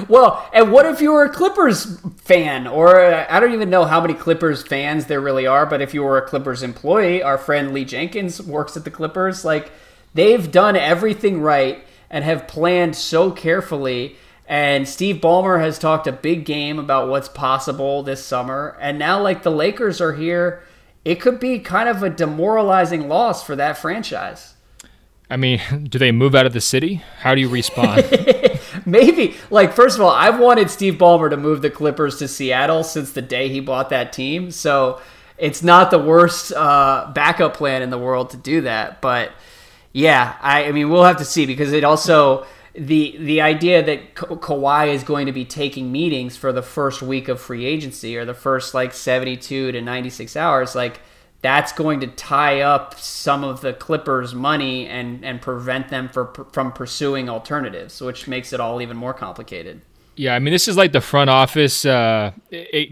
well, and what if you were a Clippers fan, or uh, I don't even know how many Clippers fans there really are, but if you were a Clippers employee, our friend Lee Jenkins works at the Clippers. Like, they've done everything right and have planned so carefully and Steve Ballmer has talked a big game about what's possible this summer. And now, like, the Lakers are here. It could be kind of a demoralizing loss for that franchise. I mean, do they move out of the city? How do you respond? Maybe. Like, first of all, I've wanted Steve Ballmer to move the Clippers to Seattle since the day he bought that team. So it's not the worst uh, backup plan in the world to do that. But yeah, I, I mean, we'll have to see because it also the the idea that Ka- Kawhi is going to be taking meetings for the first week of free agency or the first like 72 to 96 hours like that's going to tie up some of the Clippers money and and prevent them for, from pursuing alternatives which makes it all even more complicated. Yeah, I mean, this is like the front office uh,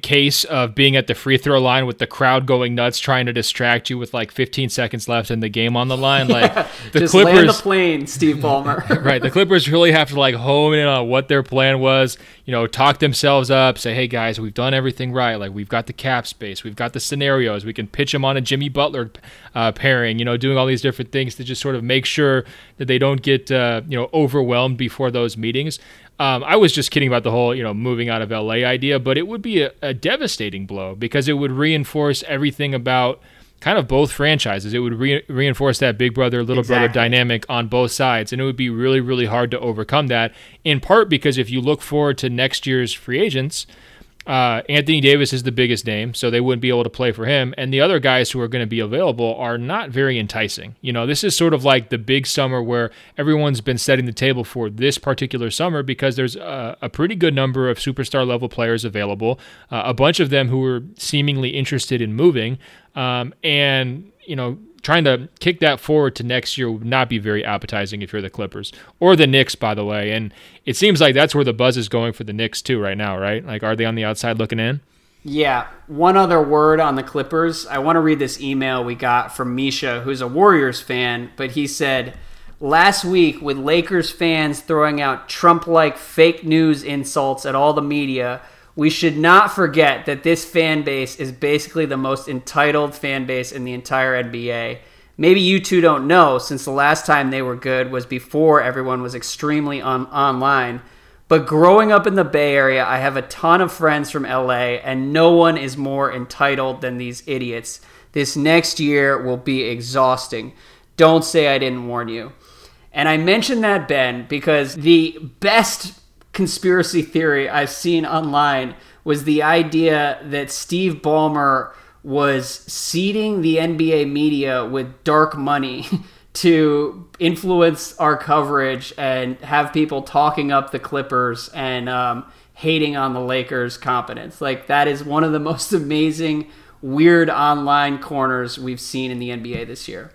case of being at the free throw line with the crowd going nuts, trying to distract you with like 15 seconds left in the game on the line. Like the Just Clippers, land the plane, Steve Ballmer. right, the Clippers really have to like hone in on what their plan was. You know, talk themselves up, say, "Hey guys, we've done everything right. Like we've got the cap space, we've got the scenarios. We can pitch them on a Jimmy Butler uh, pairing. You know, doing all these different things to just sort of make sure that they don't get uh, you know overwhelmed before those meetings." Um, I was just kidding about the whole, you know, moving out of LA idea, but it would be a, a devastating blow because it would reinforce everything about kind of both franchises. It would re- reinforce that big brother, little exactly. brother dynamic on both sides. And it would be really, really hard to overcome that, in part because if you look forward to next year's free agents, uh, Anthony Davis is the biggest name, so they wouldn't be able to play for him. And the other guys who are going to be available are not very enticing. You know, this is sort of like the big summer where everyone's been setting the table for this particular summer because there's a, a pretty good number of superstar level players available, uh, a bunch of them who are seemingly interested in moving. Um, and, you know, trying to kick that forward to next year would not be very appetizing if you're the Clippers or the Knicks, by the way. And it seems like that's where the buzz is going for the Knicks too right now, right? Like, are they on the outside looking in? Yeah. One other word on the Clippers. I want to read this email we got from Misha, who's a Warriors fan, but he said last week with Lakers fans throwing out Trump-like fake news insults at all the media we should not forget that this fan base is basically the most entitled fan base in the entire NBA. maybe you two don't know since the last time they were good was before everyone was extremely on- online. But growing up in the Bay Area, I have a ton of friends from LA, and no one is more entitled than these idiots. This next year will be exhausting. Don't say I didn't warn you. And I mention that, Ben, because the best conspiracy theory I've seen online was the idea that Steve Ballmer was seeding the NBA media with dark money to influence our coverage and have people talking up the Clippers and um, hating on the Lakers' competence. Like, that is one of the most amazing, weird online corners we've seen in the NBA this year.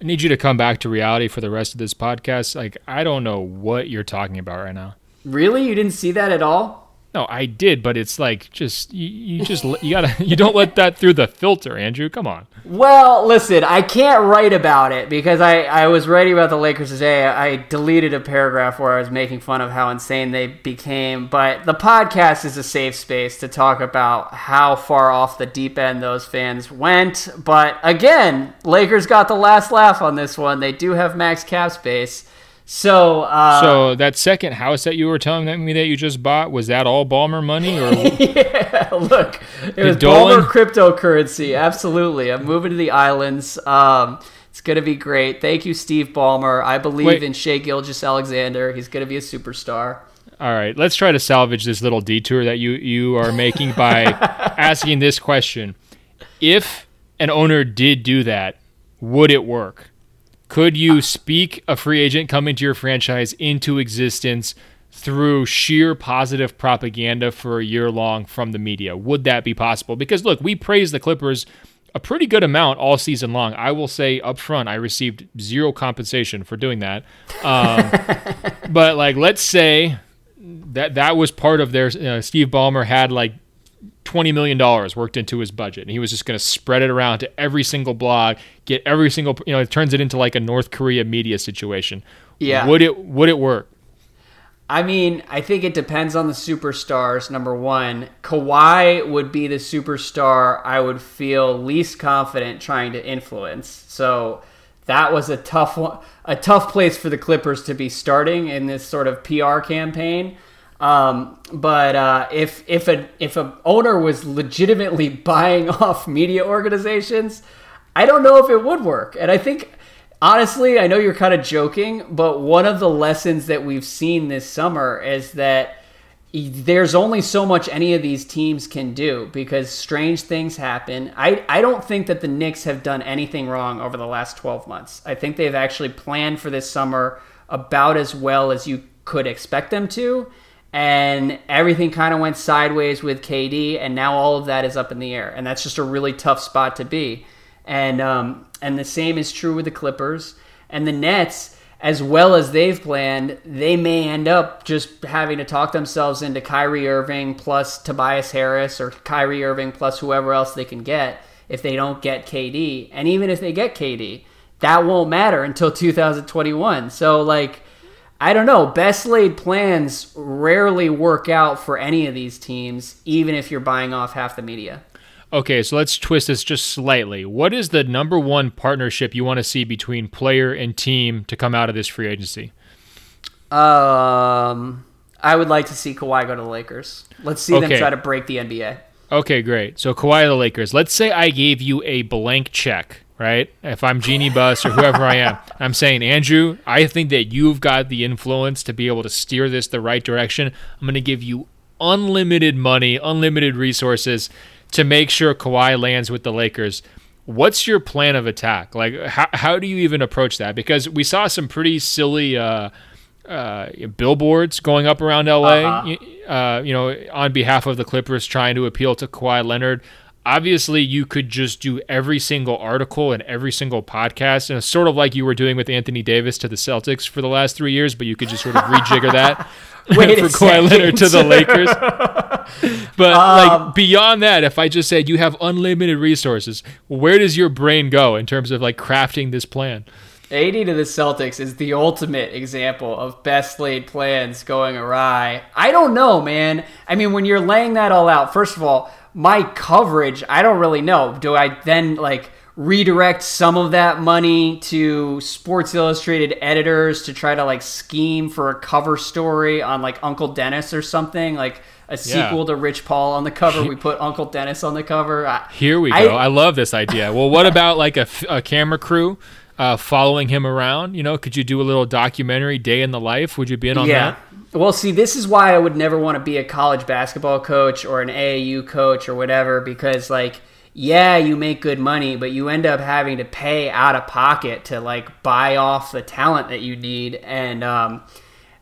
I need you to come back to reality for the rest of this podcast. Like, I don't know what you're talking about right now. Really? You didn't see that at all? No, I did, but it's like just you, you just you gotta you don't let that through the filter, Andrew. Come on. Well, listen, I can't write about it because I, I was writing about the Lakers today. I deleted a paragraph where I was making fun of how insane they became. But the podcast is a safe space to talk about how far off the deep end those fans went. But again, Lakers got the last laugh on this one. They do have max cap space. So, uh, so that second house that you were telling me that you just bought was that all Ballmer money or? yeah, look, it was Dolan? Ballmer cryptocurrency. Absolutely, I'm moving to the islands. Um, it's gonna be great. Thank you, Steve Ballmer. I believe Wait. in Shai Gilgeous-Alexander. He's gonna be a superstar. All right, let's try to salvage this little detour that you you are making by asking this question: If an owner did do that, would it work? Could you speak a free agent coming to your franchise into existence through sheer positive propaganda for a year long from the media? Would that be possible? Because look, we praise the Clippers a pretty good amount all season long. I will say up front, I received zero compensation for doing that. Um, but like, let's say that that was part of their. Uh, Steve Ballmer had like $20 million worked into his budget and he was just going to spread it around to every single blog get every single you know it turns it into like a north korea media situation yeah would it would it work I mean, I think it depends on the superstars. Number one, Kawhi would be the superstar I would feel least confident trying to influence. So that was a tough one, a tough place for the Clippers to be starting in this sort of PR campaign. Um, but uh, if if a if a owner was legitimately buying off media organizations, I don't know if it would work. And I think honestly, I know you're kind of joking, but one of the lessons that we've seen this summer is that there's only so much any of these teams can do because strange things happen. I, I don't think that the Knicks have done anything wrong over the last 12 months. I think they've actually planned for this summer about as well as you could expect them to and everything kind of went sideways with KD, and now all of that is up in the air, and that's just a really tough spot to be. And um, and the same is true with the Clippers and the Nets. As well as they've planned, they may end up just having to talk themselves into Kyrie Irving plus Tobias Harris or Kyrie Irving plus whoever else they can get if they don't get KD. And even if they get KD, that won't matter until 2021. So like I don't know. Best laid plans rarely work out for any of these teams, even if you're buying off half the media. Okay, so let's twist this just slightly. What is the number one partnership you want to see between player and team to come out of this free agency? Um, I would like to see Kawhi go to the Lakers. Let's see okay. them try to break the NBA. Okay, great. So Kawhi to the Lakers. Let's say I gave you a blank check right? If I'm Jeanie Buss or whoever I am, I'm saying, Andrew, I think that you've got the influence to be able to steer this the right direction. I'm going to give you unlimited money, unlimited resources to make sure Kawhi lands with the Lakers. What's your plan of attack? Like, how, how do you even approach that? Because we saw some pretty silly uh, uh, billboards going up around LA, uh-huh. uh, you know, on behalf of the Clippers trying to appeal to Kawhi Leonard obviously you could just do every single article and every single podcast and it's sort of like you were doing with Anthony Davis to the Celtics for the last three years, but you could just sort of rejigger that for Kawhi Leonard to the Lakers. but um, like beyond that, if I just said you have unlimited resources, where does your brain go in terms of like crafting this plan? AD to the Celtics is the ultimate example of best laid plans going awry. I don't know, man. I mean, when you're laying that all out, first of all, my coverage, I don't really know. Do I then like redirect some of that money to Sports Illustrated editors to try to like scheme for a cover story on like Uncle Dennis or something like a sequel yeah. to Rich Paul on the cover. We put Uncle Dennis on the cover. I, Here we go. I, I, love this idea. Well, what about like a, a camera crew uh, following him around? You know, could you do a little documentary day in the life? Would you be in on yeah. that? Well, see, this is why I would never want to be a college basketball coach or an AAU coach or whatever because like yeah, you make good money, but you end up having to pay out of pocket to like buy off the talent that you need. And um,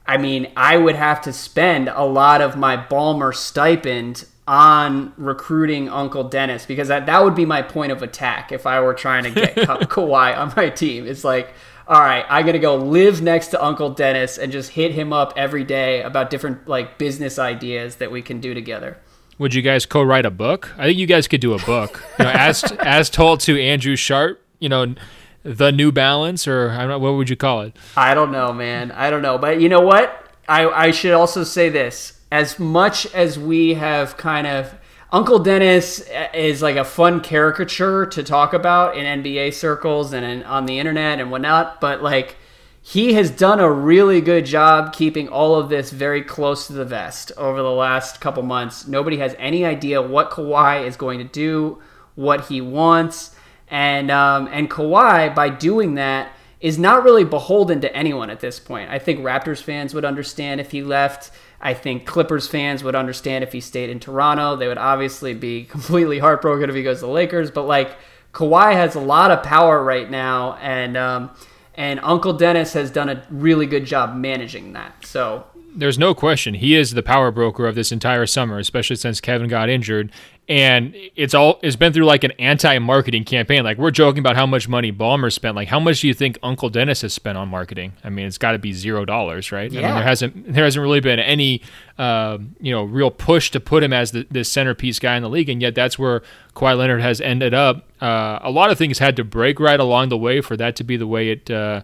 I mean, I would have to spend a lot of my Ballmer stipend on recruiting Uncle Dennis because that, that would be my point of attack if I were trying to get Ka- Kawhi on my team. It's like, all right, I got to go live next to Uncle Dennis and just hit him up every day about different like business ideas that we can do together. Would you guys co-write a book? I think you guys could do a book. You know, as as told to Andrew Sharp, you know, the New Balance, or I don't know, what would you call it? I don't know, man. I don't know, but you know what? I I should also say this: as much as we have kind of Uncle Dennis is like a fun caricature to talk about in NBA circles and in, on the internet and whatnot, but like he has done a really good job keeping all of this very close to the vest over the last couple months. Nobody has any idea what Kawhi is going to do, what he wants, and um, and Kawhi by doing that is not really beholden to anyone at this point. I think Raptors fans would understand if he left. I think Clippers fans would understand if he stayed in Toronto. They would obviously be completely heartbroken if he goes to the Lakers, but like Kawhi has a lot of power right now, and um, and Uncle Dennis has done a really good job managing that. So there's no question he is the power broker of this entire summer, especially since Kevin got injured and it's all it's been through like an anti-marketing campaign. Like we're joking about how much money Ballmer spent. Like how much do you think Uncle Dennis has spent on marketing? I mean, it's got to be zero dollars, right? Yeah. I mean, there hasn't there hasn't really been any uh, you know real push to put him as the, the centerpiece guy in the league, and yet that's where Kawhi Leonard has ended up. Uh, a lot of things had to break right along the way for that to be the way it uh,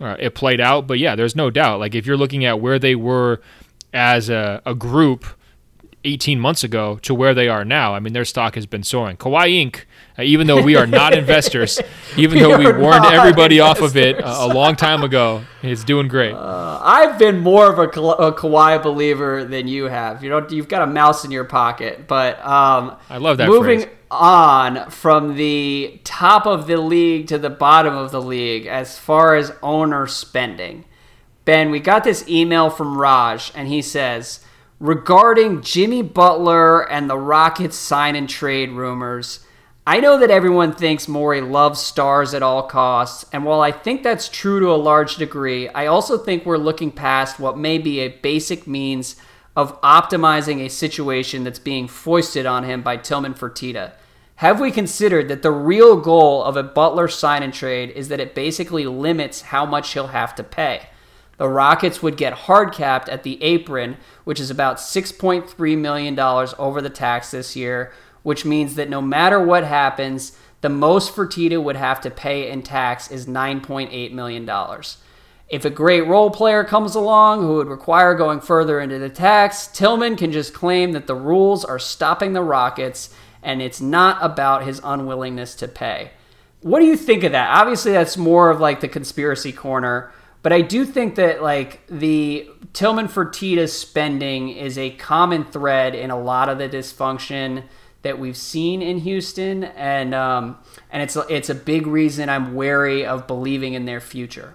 uh it played out. But yeah, there's no doubt. Like if you're looking at where they were as a, a group 18 months ago to where they are now. I mean, their stock has been soaring. Kawhi Inc., uh, even though we are not investors, even we though we warned everybody investors. off of it uh, a long time ago, it's doing great. Uh, I've been more of a, a Kawhi believer than you have. You know, you've got a mouse in your pocket, but um, I love that. Moving phrase. on from the top of the league to the bottom of the league, as far as owner spending, Ben, we got this email from Raj, and he says regarding Jimmy Butler and the Rockets sign and trade rumors. I know that everyone thinks Morey loves stars at all costs, and while I think that's true to a large degree, I also think we're looking past what may be a basic means of optimizing a situation that's being foisted on him by Tillman Fertitta. Have we considered that the real goal of a Butler sign and trade is that it basically limits how much he'll have to pay? The Rockets would get hard capped at the apron, which is about $6.3 million over the tax this year, which means that no matter what happens, the most Fertitta would have to pay in tax is $9.8 million. If a great role player comes along who would require going further into the tax, Tillman can just claim that the rules are stopping the Rockets and it's not about his unwillingness to pay. What do you think of that? Obviously, that's more of like the conspiracy corner. But I do think that like the Tillman Fertitta spending is a common thread in a lot of the dysfunction that we've seen in Houston, and um, and it's it's a big reason I'm wary of believing in their future.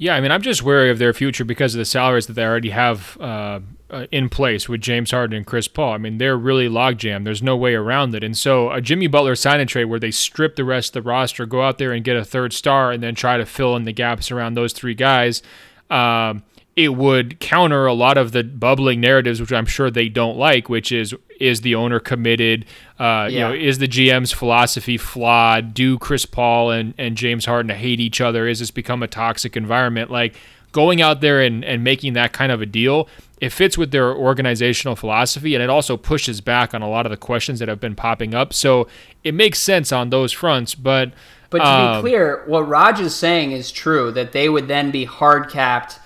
Yeah, I mean, I'm just wary of their future because of the salaries that they already have uh, uh, in place with James Harden and Chris Paul. I mean, they're really logjam. There's no way around it. And so a Jimmy Butler sign and trade where they strip the rest of the roster, go out there and get a third star, and then try to fill in the gaps around those three guys. Um, it would counter a lot of the bubbling narratives, which I'm sure they don't like, which is is the owner committed? Uh, yeah. You know, is the GM's philosophy flawed? Do Chris Paul and, and James Harden hate each other? Is this become a toxic environment? Like going out there and, and making that kind of a deal, it fits with their organizational philosophy and it also pushes back on a lot of the questions that have been popping up. So it makes sense on those fronts, but but to um, be clear, what Raj is saying is true that they would then be hard capped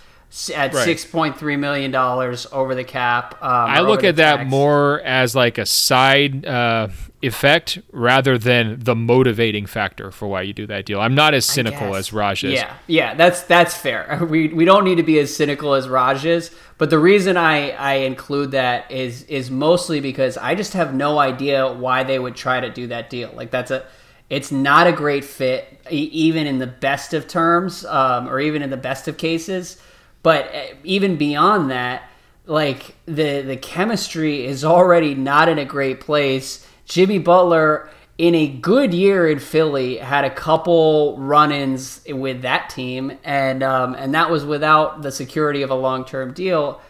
at Right. six point three million dollars over the cap. Um, I look at that tax. more as like a side uh, effect rather than the motivating factor for why you do that deal. I'm not as cynical as Raj is. Yeah, yeah, that's that's fair. We we don't need to be as cynical as Raj is, but the reason I I include that is is mostly because I just have no idea why they would try to do that deal. Like that's a it's not a great fit, e- even in the best of terms, um, or even in the best of cases. But uh, even beyond that, like the the chemistry is already not in a great place. Jimmy Butler in a good year in Philly had a couple run-ins with that team, and um, and that was without the security of a long-term deal.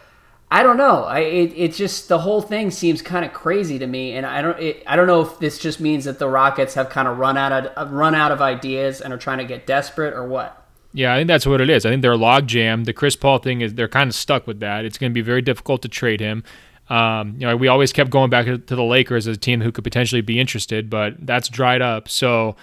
I don't know. I it, it just the whole thing seems kind of crazy to me, and I don't it, I don't know if this just means that the Rockets have kind of run out of run out of ideas and are trying to get desperate or what. Yeah, I think that's what it is. I think they're log jammed. The Chris Paul thing is they're kind of stuck with that. It's going to be very difficult to trade him. Um, you know, we always kept going back to the Lakers as a team who could potentially be interested, but that's dried up. So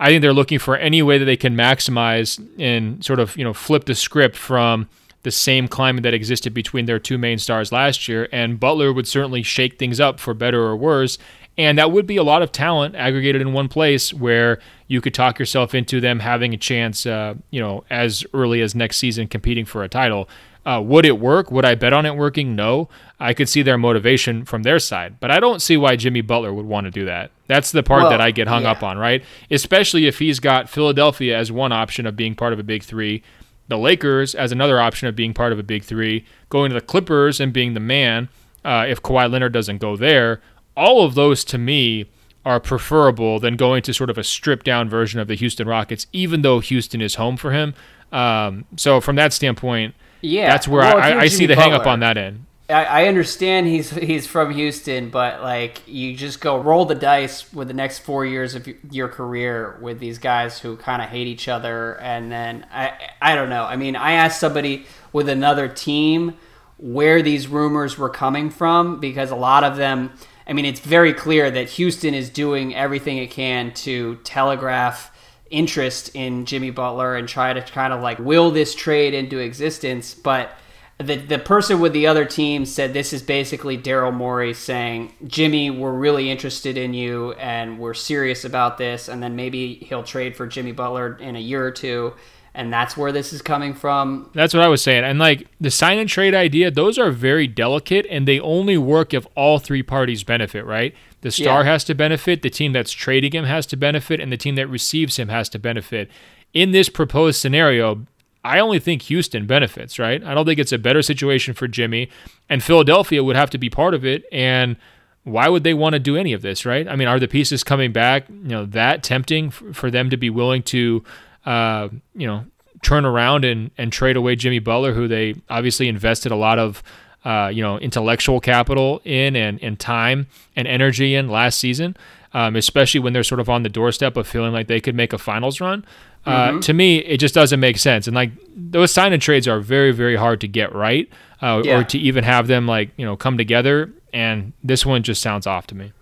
I think they're looking for any way that they can maximize and sort of you know flip the script from the same climate that existed between their two main stars last year. And Butler would certainly shake things up for better or worse. And that would be a lot of talent aggregated in one place where you could talk yourself into them having a chance, uh, you know, as early as next season competing for a title. Uh, would it work? Would I bet on it working? No. I could see their motivation from their side, but I don't see why Jimmy Butler would want to do that. That's the part Well, that I get hung yeah. up on, right? Especially if he's got Philadelphia as one option of being part of a big three, the Lakers as another option of being part of a big three, going to the Clippers and being the man uh, if Kawhi Leonard doesn't go there. All of those to me are preferable than going to sort of a stripped down version of the Houston Rockets, even though Houston is home for him. Um, so from that standpoint, Yeah, that's where well, I, I, I see the hang up on that end. I, I understand he's he's from Houston, but like you just go roll the dice with the next four years of your career with these guys who kind of hate each other, and then I I don't know. I mean, I asked somebody with another team where these rumors were coming from because a lot of them. I mean, it's very clear that Houston is doing everything it can to telegraph interest in Jimmy Butler and try to kind of like will this trade into existence, but the the person with the other team said this is basically Daryl Morey saying, Jimmy, we're really interested in you and we're serious about this, and then maybe he'll trade for Jimmy Butler in a year or two, and that's where this is coming from. That's what I was saying. And like the sign and trade idea, those are very delicate and they only work if all three parties benefit, right? The star Yeah. has to benefit, the team that's trading him has to benefit, and the team that receives him has to benefit. In this proposed scenario, I only think Houston benefits, right? I don't think it's a better situation for Jimmy, and Philadelphia would have to be part of it. And why would they want to do any of this, right? I mean, are the pieces coming back, you know, that tempting for them to be willing to, uh, you know, turn around and, and trade away Jimmy Butler, who they obviously invested a lot of, uh, you know, intellectual capital in and, and time and energy in last season, um, especially when they're sort of on the doorstep of feeling like they could make a finals run. Uh, To me, it just doesn't make sense. And like those sign and trades are very, very hard to get right, uh, Yeah. or to even have them like you know come together. And this one just sounds off to me.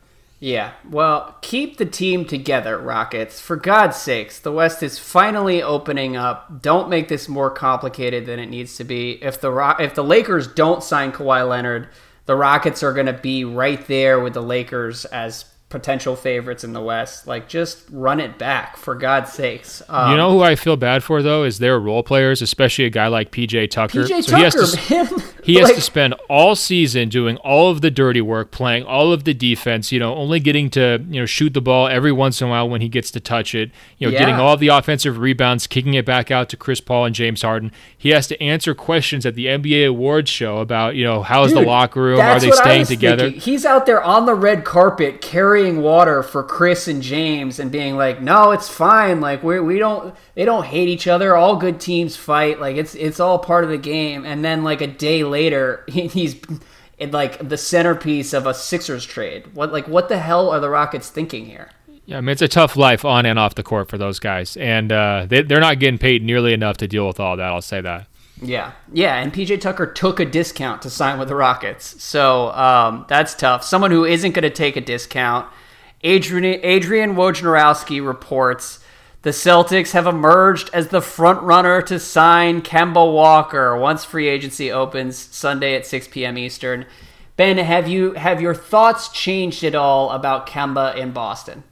Yeah, well, keep the team together, Rockets. For God's sakes, the West is finally opening up. Don't make this more complicated than it needs to be. If the if the Lakers don't sign Kawhi Leonard, the Rockets are going to be right there with the Lakers as potential favorites in the West. Like, just run it back, for God's sakes. Um, you know who I feel bad for though is their role players, especially a guy like PJ Tucker. PJ So he has Tucker, to, man. He has Like- to spend all season doing all of the dirty work, playing all of the defense, you know, only getting to, you know, shoot the ball every once in a while when he gets to touch it, you know, Yeah. getting all of the offensive rebounds, kicking it back out to Chris Paul and James Harden. He has to answer questions at the NBA awards show about, you know, how's the locker room? Are they staying together? thinking. He's out there on the red carpet carrying water for Chris and James and being like, "No, it's fine. Like we we don't they don't hate each other. All good teams fight. Like it's it's all part of the game." And then like a day later, he's like the centerpiece of a Sixers trade. What like what the hell are the Rockets thinking here? Yeah, I mean, it's a tough life on and off the court for those guys. And uh, they, they're not getting paid nearly enough to deal with all that. I'll say that. Yeah, yeah, and PJ Tucker took a discount to sign with the Rockets, so um, that's tough. Someone who isn't going to take a discount. Adrian Adrian Wojnarowski reports The Celtics have emerged as the front runner to sign Kemba Walker once free agency opens Sunday at 6 p.m. Eastern. Ben, have you have your thoughts changed at all about Kemba in Boston?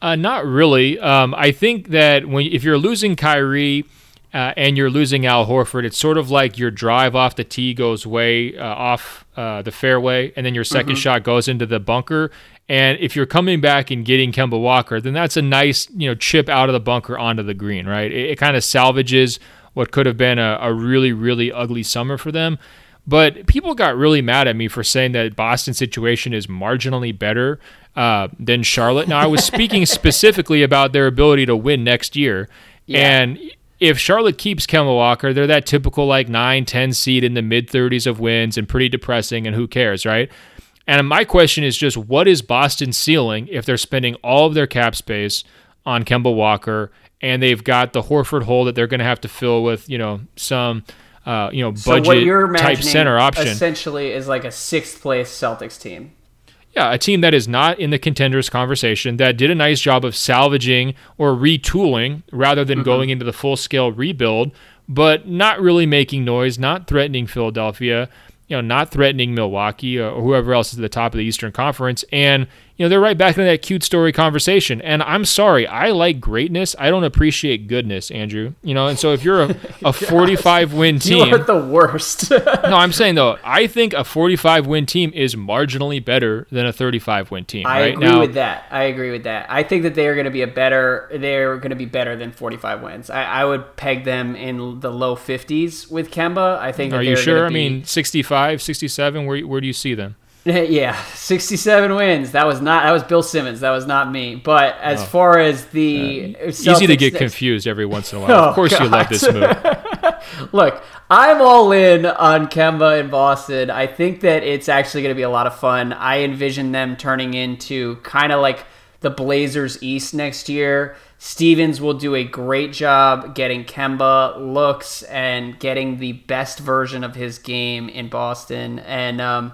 Uh, not really. Um, I think that when if you're losing Kyrie uh, and you're losing Al Horford, it's sort of like your drive off the tee goes way uh, off uh, the fairway, and then your 2nd mm-hmm. shot goes into the bunker. And if you're coming back and getting Kemba Walker, then that's a nice you know chip out of the bunker onto the green, right? It, it kind of salvages what could have been a, a really really ugly summer for them. But people got really mad at me for saying that Boston's situation is marginally better uh, than Charlotte. Now, I was speaking specifically about their ability to win next year. Yeah. And if Charlotte keeps Kemba Walker, they're that typical like 9, 10 seed in the mid 30s of wins and pretty depressing, and who cares, right? And my question is just what is Boston's ceiling if they're spending all of their cap space on Kemba Walker and they've got the Horford hole that they're going to have to fill with, you know, some uh, you know, budget so type center option. Essentially, is like a sixth place Celtics team. Yeah, a team that is not in the contenders conversation that did a nice job of salvaging or retooling rather than mm-hmm. going into the full scale rebuild, but not really making noise, not threatening Philadelphia, you know, not threatening Milwaukee or whoever else is at the top of the Eastern Conference, and you know, they're right back into that cute story conversation. And I'm sorry, I like greatness. I don't appreciate goodness, Andrew. You know, and so if you're a, a 45 win team, you are the worst. no, I'm saying though, I think a 45 win team is marginally better than a 35 win team. I right? agree now, with that. I agree with that. I think that they are going to be a better. They're going to be better than 45 wins. I, I, would peg them in the low 50s with Kemba. I think. Are you sure? I mean, 65, 67. Where where do you see them? Yeah, 67 wins. That was not that was Bill Simmons. That was not me. But as oh. far as the uh, easy to get confused every once in a while. Oh, of course God. you love this move. Look, I'm all in on Kemba in Boston. I think that it's actually going to be a lot of fun. I envision them turning into kind of like the Blazers East next year. Stevens will do a great job getting Kemba looks and getting the best version of his game in Boston. And um,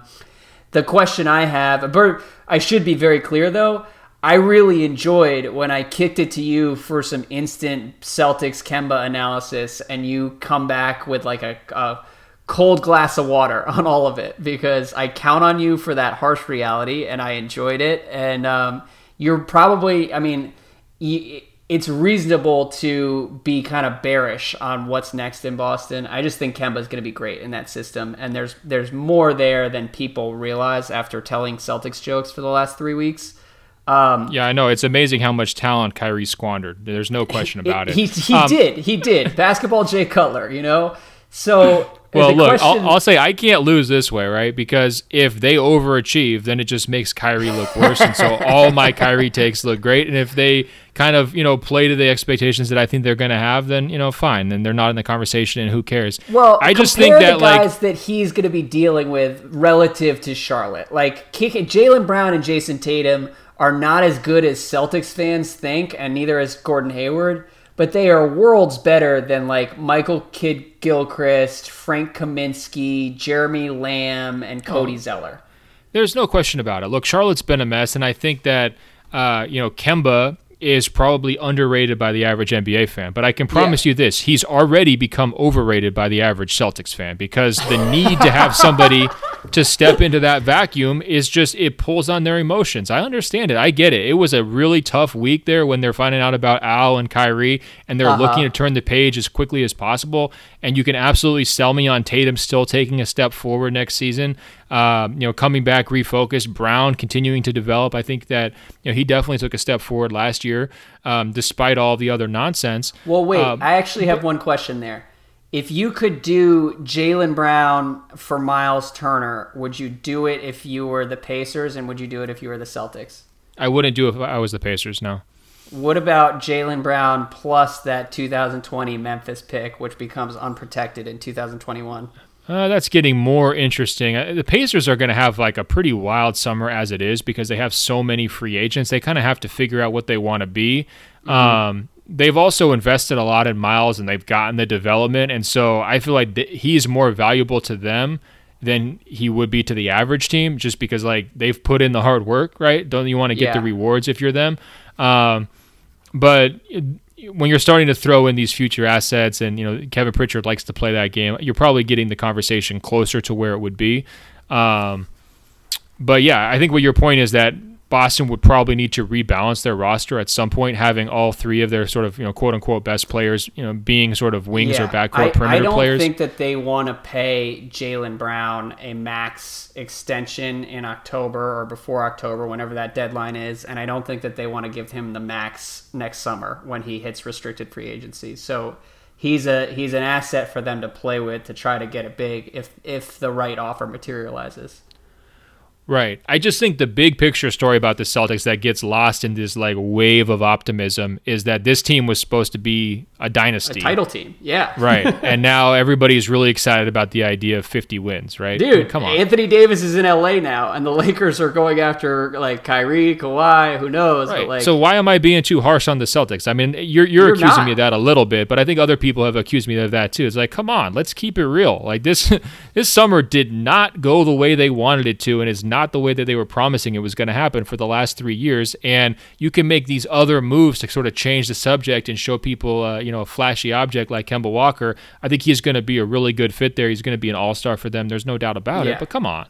the question I have, but I should be very clear though. I really enjoyed when I kicked it to you for some instant Celtics Kemba analysis, and you come back with like a, a cold glass of water on all of it because I count on you for that harsh reality, and I enjoyed it. And um, you're probably, I mean, it's reasonable to be kind of bearish on what's next in Boston. I just think Kemba is going to be great in that system, and there's there's more there than people realize after telling Celtics jokes for the last three weeks. Um, yeah, I know. It's amazing how much talent Kyrie squandered. There's no question about it. He, he um, did. He did. Basketball Jay Cutler, you know? So well, look, question... I'll, I'll, say I can't lose this way, right? Because if they overachieve, then it just makes Kyrie look worse, and so all my Kyrie takes look great. And if they kind of you know play to the expectations that I think they're going to have, then you know fine, then they're not in the conversation, and who cares? Well, I just think that guys like that he's going to be dealing with relative to Charlotte, like Jaylen Brown and Jayson Tatum are not as good as Celtics fans think, and neither is Gordon Hayward but they are worlds better than like Michael Kidd Gilchrist, Frank Kaminsky, Jeremy Lamb, and Cody oh. Zeller. There's no question about it. Look, Charlotte's been a mess, and I think that uh, you know Kemba is probably underrated by the average NBA fan. But I can promise yeah. you this: he's already become overrated by the average Celtics fan because the need to have somebody to step into that vacuum is just it pulls on their emotions. I understand it. I get it. It was a really tough week there when they're finding out about Al and Kyrie and they're uh-huh. looking to turn the page as quickly as possible. And you can absolutely sell me on Tatum still taking a step forward next season. Uh, you know, coming back refocused. Brown continuing to develop. I think that you know he definitely took a step forward last year, um, despite all the other nonsense. Well, wait, uh, I actually have one question there. If you could do Jaylen Brown for Miles Turner, would you do it if you were the Pacers, and would you do it if you were the Celtics? I wouldn't do it if I was the Pacers. No. What about Jaylen Brown plus that 2020 Memphis pick, which becomes unprotected in 2021? Uh, that's getting more interesting. Uh, the Pacers are going to have like a pretty wild summer as it is because they have so many free agents. They kind of have to figure out what they want to be. Mm-hmm. Um, they've also invested a lot in Miles and they've gotten the development, and so I feel like th- he's more valuable to them than he would be to the average team, just because like they've put in the hard work, right? Don't you want to get yeah. the rewards if you're them? Um, but when you're starting to throw in these future assets, and you know Kevin Pritchard likes to play that game, you're probably getting the conversation closer to where it would be. Um, but yeah, I think what your point is that Boston would probably need to rebalance their roster at some point, having all three of their sort of you know quote unquote best players, you know, being sort of wings Yeah, or backcourt I, perimeter I don't players. think that they want to pay Jaylen Brown a max extension in October or before October, whenever that deadline is, and I don't think that they want to give him the max next summer when he hits restricted free agency. So he's a he's an asset for them to play with to try to get it big if if the right offer materializes. Right. I just think the big picture story about the Celtics that gets lost in this like wave of optimism is that this team was supposed to be a dynasty. A title team, yeah, Right. and now everybody's really excited about the idea of 50 wins, right? I mean, Dude, come on. Anthony Davis is in LA now, and the Lakers are going after like Kyrie, Kawhi, who knows? Right. But like, so why am I being too harsh on the Celtics? I mean, you're you're, You're accusing not. me of that a little bit, but I think other people have accused me of that too. It's like, come on, let's keep it real. Like this this summer did not go the way they wanted it to and is not the way that they were promising it was going to happen for the last 3 years and you can make these other moves to sort of change the subject and show people uh, you know a flashy object like Kemba Walker. I think he's going to be a really good fit there. He's going to be an all-star for them. There's no doubt about Yeah. it. But come on.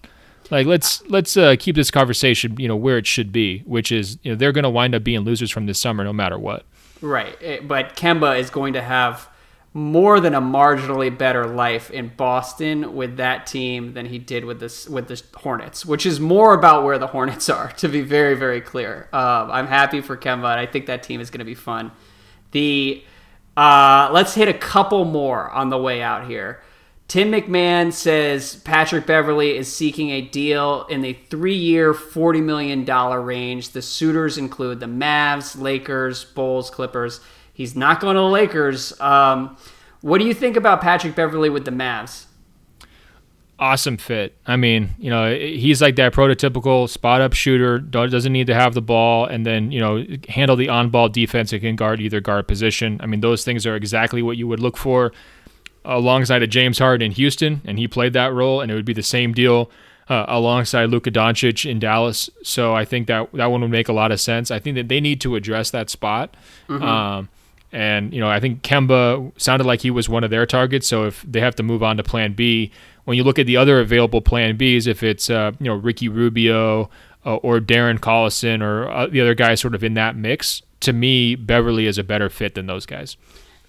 Like let's let's uh, keep this conversation, you know, where it should be, which is you know they're going to wind up being losers from this summer no matter what. right? But Kemba is going to have more than a marginally better life in Boston with that team than he did with this with the Hornets, which is more about where the Hornets are. To be very very clear, um, I'm happy for Kemba, and I think that team is going to be fun. The uh, let's hit a couple more on the way out here. Tim McMahon says Patrick Beverley is seeking a deal in the three year, $40 million range. The suitors include the Mavs, Lakers, Bulls, Clippers. He's not going to the Lakers. Um, what do you think about Patrick Beverley with the Mavs? Awesome fit. I mean, you know, he's like that prototypical spot up shooter. Doesn't need to have the ball, and then you know handle the on ball defense and can guard either guard position. I mean, those things are exactly what you would look for alongside of James Harden in Houston, and he played that role, and it would be the same deal uh, alongside Luka Doncic in Dallas. So I think that that one would make a lot of sense. I think that they need to address that spot. Um, and you know, I think Kemba sounded like he was one of their targets. So if they have to move on to Plan B, when you look at the other available Plan Bs, if it's uh, you know Ricky Rubio uh, or Darren Collison or uh, the other guys sort of in that mix, to me, Beverley is a better fit than those guys.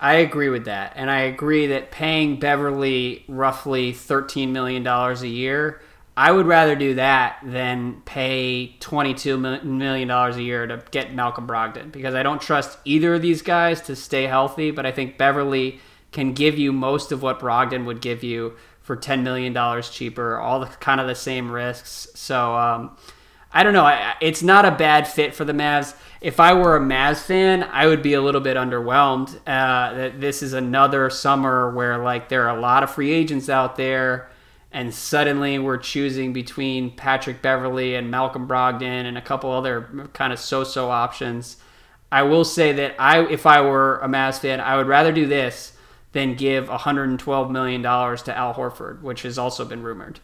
I agree with that. And I agree that paying Beverley roughly $13 million a year, I would rather do that than pay $22 million a year to get Malcolm Brogdon because I don't trust either of these guys to stay healthy. But I think Beverley can give you most of what Brogdon would give you for $10 million cheaper, all the kind of the same risks. So, um, I don't know. I, it's not a bad fit for the Mavs. If I were a Mavs fan, I would be a little bit underwhelmed. Uh, that this is another summer where like there are a lot of free agents out there, and suddenly we're choosing between Patrick Beverley and Malcolm Brogdon and a couple other kind of so-so options. I will say that I, if I were a Mavs fan, I would rather do this than give 112 million dollars to Al Horford, which has also been rumored.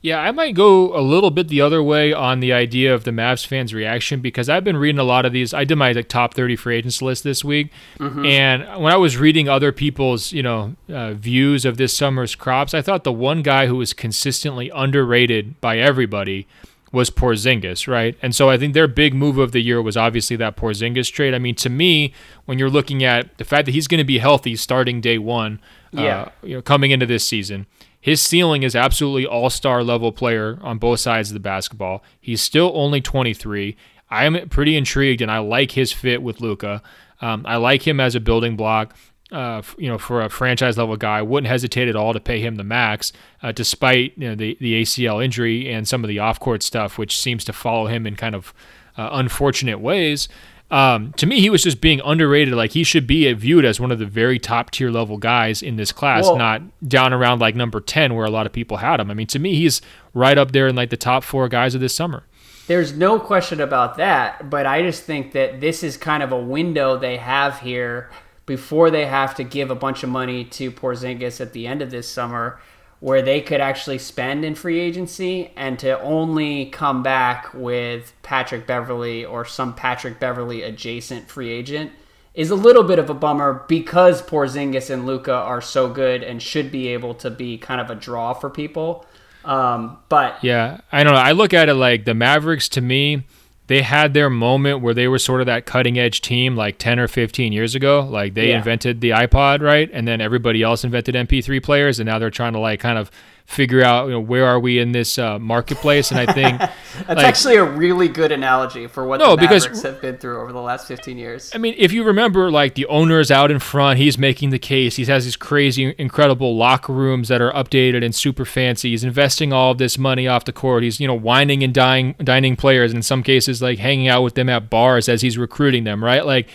Yeah, I might go a little bit the other way on the idea of the Mavs fans' reaction because I've been reading a lot of these. I did my like, top 30 free agents list this week, and when I was reading other people's you know uh, views of this summer's crops, I thought the one guy who was consistently underrated by everybody was Porzingis, right? And so I think their big move of the year was obviously that Porzingis trade. I mean, to me, when you're looking at the fact that he's going to be healthy starting day one, Yeah. uh, you know, coming into this season, his ceiling is absolutely all-star level player on both sides of the basketball. He's still only 23. I am pretty intrigued, and I like his fit with Luka. Um, I like him as a building block. Uh, you know, for a franchise level guy, wouldn't hesitate at all to pay him the max, uh, despite you know the the ACL injury and some of the off court stuff, which seems to follow him in kind of uh, unfortunate ways. Um, to me, he was just being underrated. Like he should be viewed as one of the very top tier level guys in this class, not down around like number ten, where a lot of people had him. I mean, to me, he's right up there in like the top four guys of this summer. There's no question about that, but I just think that this is kind of a window they have here before they have to give a bunch of money to Porzingis at the end of this summer where they could actually spend in free agency and to only come back with Patrick Beverley or some Patrick Beverley adjacent free agent is a little bit of a bummer because Porzingis and Luka are so good and should be able to be kind of a draw for people. Um, but yeah, I don't know. I look at it like the Mavericks to me, they had their moment where they were sort of that cutting edge team like 10 or 15 years ago. Like they yeah. invented the iPod, right? And then everybody else invented MP3 players and now they're trying to like kind of figure out you know where are we in this uh, marketplace and i think that's like, actually a really good analogy for what no, the Mavericks because, have been through over the last 15 years i mean if you remember like the owner is out in front he's making the case he has these crazy incredible locker rooms that are updated and super fancy he's investing all of this money off the court he's you know whining and dying dining players and in some cases like hanging out with them at bars as he's recruiting them right like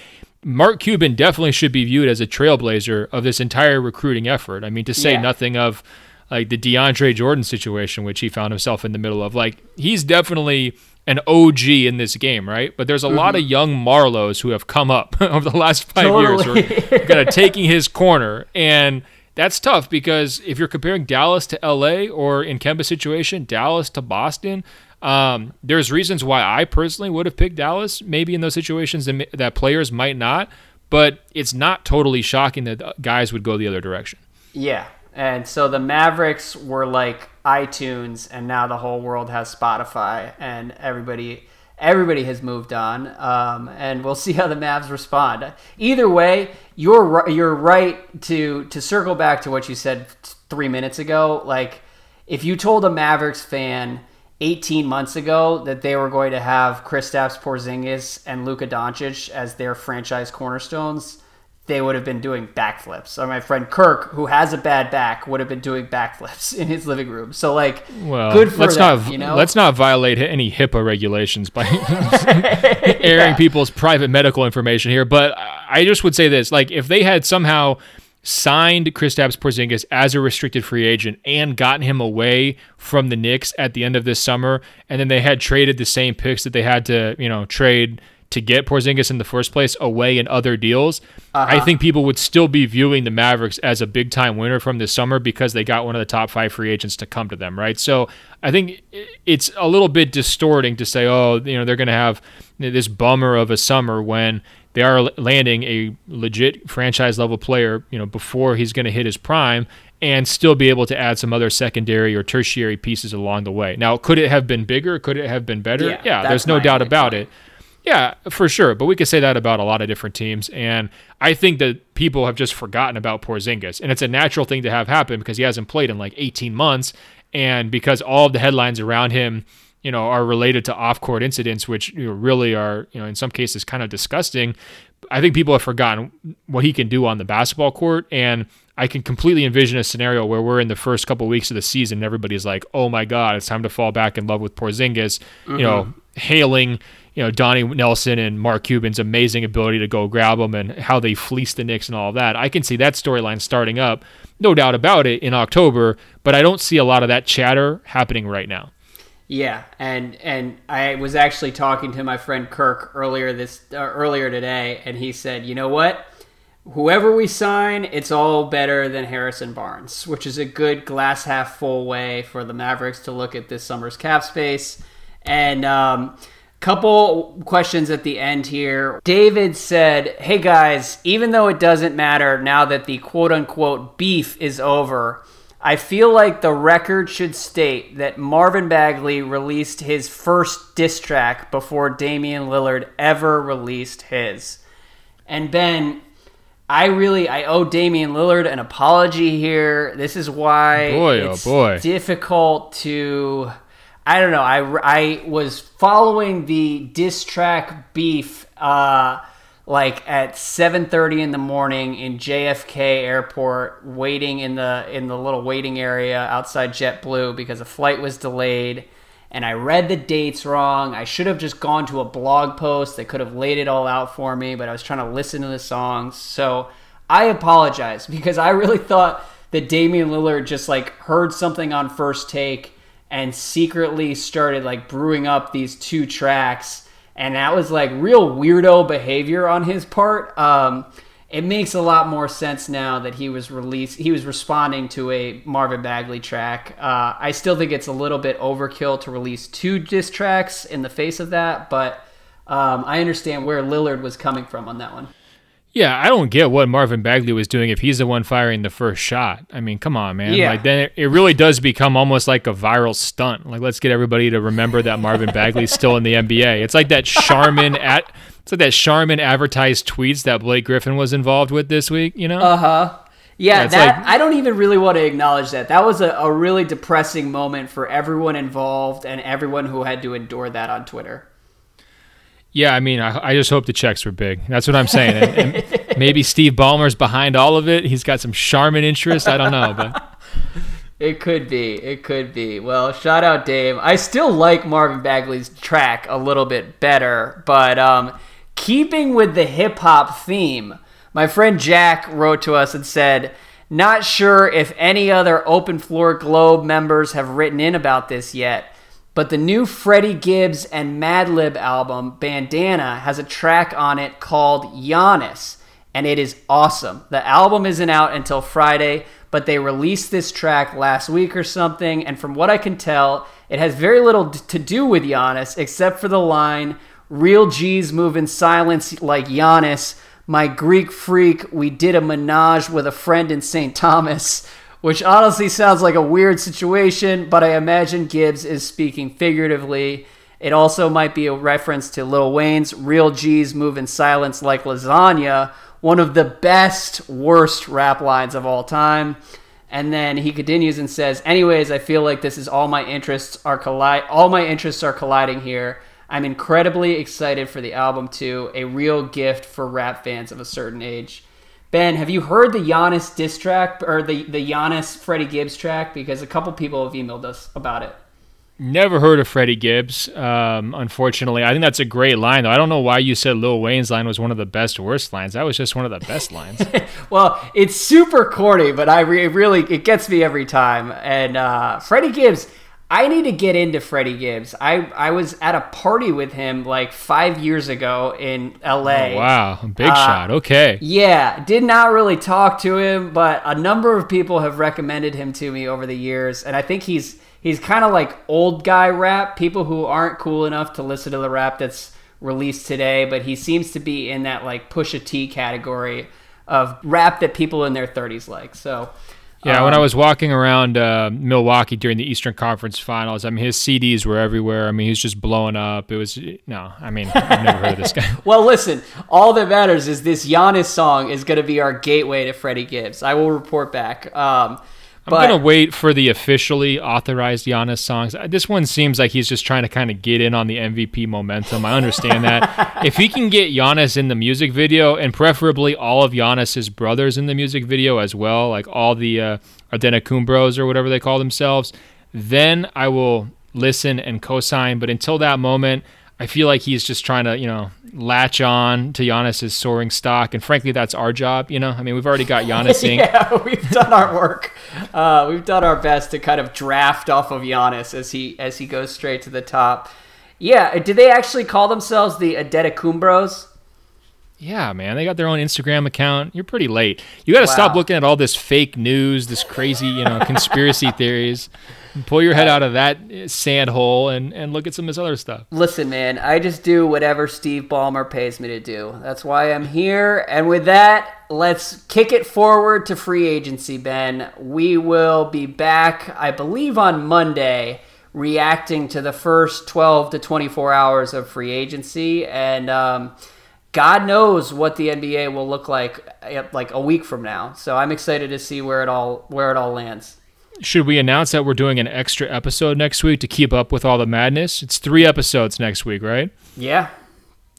Mark Cuban definitely should be viewed as a trailblazer of this entire recruiting effort. I mean, to say yeah. nothing of like the DeAndre Jordan situation, which he found himself in the middle of. Like he's definitely an OG in this game, right? But there's a mm-hmm. lot of young Marlows who have come up over the last five totally. years who are kind of taking his corner. And that's tough because if you're comparing Dallas to LA or in Kemba's situation, Dallas to Boston, um, there's reasons why I personally would have picked Dallas, maybe in those situations that, that players might not. But it's not totally shocking that guys would go the other direction. Yeah, and so the Mavericks were like iTunes, and now the whole world has Spotify, and everybody everybody has moved on. Um, and we'll see how the Mavs respond. Either way, you're you're right to to circle back to what you said three minutes ago. Like if you told a Mavericks fan. 18 months ago, that they were going to have Kristaps Porzingis and Luka Doncic as their franchise cornerstones, they would have been doing backflips. Or my friend Kirk, who has a bad back, would have been doing backflips in his living room. So like, well, good for let's them, not you know? let's not violate any HIPAA regulations by airing yeah. people's private medical information here. But I just would say this: like, if they had somehow signed Kristaps Porzingis as a restricted free agent and gotten him away from the Knicks at the end of this summer, and then they had traded the same picks that they had to, you know, trade to get Porzingis in the first place away in other deals, uh-huh. I think people would still be viewing the Mavericks as a big time winner from this summer because they got one of the top five free agents to come to them, right? So I think it's a little bit distorting to say, oh, you know, they're going to have this bummer of a summer when they are landing a legit franchise level player, you know, before he's going to hit his prime and still be able to add some other secondary or tertiary pieces along the way. Now, could it have been bigger? Could it have been better? Yeah, yeah there's no doubt about point. it. Yeah, for sure. But we could say that about a lot of different teams. And I think that people have just forgotten about Porzingis. And it's a natural thing to have happen because he hasn't played in like 18 months. And because all of the headlines around him, you know, are related to off court incidents, which you know, really are, you know, in some cases kind of disgusting. I think people have forgotten what he can do on the basketball court. And I can completely envision a scenario where we're in the first couple of weeks of the season and everybody's like, oh my God, it's time to fall back in love with Porzingis, mm-hmm. you know, hailing you know Donnie Nelson and Mark Cuban's amazing ability to go grab them and how they fleece the Knicks and all that. I can see that storyline starting up, no doubt about it, in October. But I don't see a lot of that chatter happening right now. Yeah, and and I was actually talking to my friend Kirk earlier this uh, earlier today, and he said, you know what? Whoever we sign, it's all better than Harrison Barnes, which is a good glass half full way for the Mavericks to look at this summer's cap space. And um, Couple questions at the end here. David said, Hey guys, even though it doesn't matter now that the quote unquote beef is over, I feel like the record should state that Marvin Bagley released his first diss track before Damian Lillard ever released his. And Ben, I really I owe Damian Lillard an apology here. This is why boy, oh it's oh boy. difficult to I don't know. I, I was following the diss track beef uh, like at 7:30 in the morning in JFK Airport, waiting in the in the little waiting area outside JetBlue because a flight was delayed. And I read the dates wrong. I should have just gone to a blog post that could have laid it all out for me, but I was trying to listen to the songs. So I apologize because I really thought that Damian Lillard just like heard something on first take and secretly started like brewing up these two tracks. And that was like real weirdo behavior on his part. Um, it makes a lot more sense now that he was released he was responding to a marvin bagley track. Uh, i still think it's a little bit overkill to release two diss tracks in the face of that but um, i understand where lillard was coming from on that one Yeah, I don't get what Marvin Bagley was doing if he's the one firing the first shot. I mean, come on, man. Yeah. Like then it, it really does become almost like a viral stunt. Like let's get everybody to remember that Marvin Bagley's still in the NBA. It's like that Charmin at it's like that Charmin advertised tweets that Blake Griffin was involved with this week, you know? Uh huh. Yeah, Yeah, that like- I don't even really want to acknowledge that. That was a, a really depressing moment for everyone involved and everyone who had to endure that on Twitter. Yeah, I mean, I, I just hope the checks were big. That's what I'm saying. And, and maybe Steve Ballmer's behind all of it. He's got some Charmin interest. I don't know, but It could be. It could be. Well, shout out Dave. I still like Marvin Bagley's track a little bit better, but um, keeping with the hip hop theme, my friend Jack wrote to us and said, "Not sure if any other Open Floor Globe members have written in about this yet." But the new Freddie Gibbs and Madlib album, Bandana, has a track on it called Giannis, and it is awesome. The album isn't out until Friday, but they released this track last week or something, and from what I can tell, it has very little to do with Giannis except for the line, Real G's move in silence like Giannis. My Greek freak, we did a menage with a friend in St. Thomas which honestly sounds like a weird situation, but I imagine Gibbs is speaking figuratively. It also might be a reference to Lil Wayne's Real G's Move in Silence Like Lasagna, one of the best, worst rap lines of all time. And then he continues and says, "Anyways, I feel like this is all my interests are collide all my interests are colliding here. I'm incredibly excited for the album too, a real gift for rap fans of a certain age." Ben, have you heard the Giannis diss track or the the Giannis Freddie Gibbs track? Because a couple people have emailed us about it. never heard of Freddie Gibbs. Um, unfortunately, I think that's a great line, though. I don't know why you said Lil Wayne's line was one of the best worst lines. That was just one of the best lines. Well, it's super corny, but I re- really it gets me every time. And uh, Freddie Gibbs, I need to get into Freddie Gibbs. I I was at a party with him like five years ago in L.A. Oh, wow, big Uh, shot. Okay. Yeah, did not really talk to him, but a number of people have recommended him to me over the years, and I think he's he's kind of like old guy rap, people who aren't cool enough to listen to the rap that's released today, but he seems to be in that like Pusha T category of rap that people in their 30s like. So Yeah, when I um, was walking around uh, Milwaukee during the Eastern Conference Finals, I mean, his CDs were everywhere. I mean, he's just blowing up. It was no, I mean, I've never heard of this guy. Well, listen, all that matters is this Giannis song is going to be our gateway to Freddie Gibbs. I will report back. Um, I'm but gonna wait for the officially authorized Giannis songs. Uh, This one seems like he's just trying to kind of get in on the MVP momentum. I understand that. if he can get Giannis in the music video, and preferably all of Giannis's brothers in the music video as well, like all the uh, Antetokounbros or whatever they call themselves, then I will listen and co-sign. But until that moment, I feel like he's just trying to, you know, latch on to Giannis's soaring stock. And frankly, that's our job. You know, I mean, we've already got Giannis Inc. yeah, we've done our work. Uh, we've done our best to kind of draft off of Giannis as he as he goes straight to the top. Yeah, did they actually call themselves the Antetokounbros? Yeah, man, they got their own Instagram account. You're pretty late. You got to stop looking at all this fake news, this crazy, you know, conspiracy theories. Pull your head out of that uh, sand hole and, and look at some of this other stuff. Listen, man, I just do whatever Steve Ballmer pays me to do. That's why I'm here. And with that, let's kick it forward to free agency, Ben. We will be back, I believe, on Monday, reacting to the first 12 to 24 hours of free agency. And um, God knows what the NBA will look like uh, like a week from now. So I'm excited to see where it all where it all lands. Should we announce that we're doing an extra episode next week to keep up with all the madness? It's three episodes next week, right? Yeah.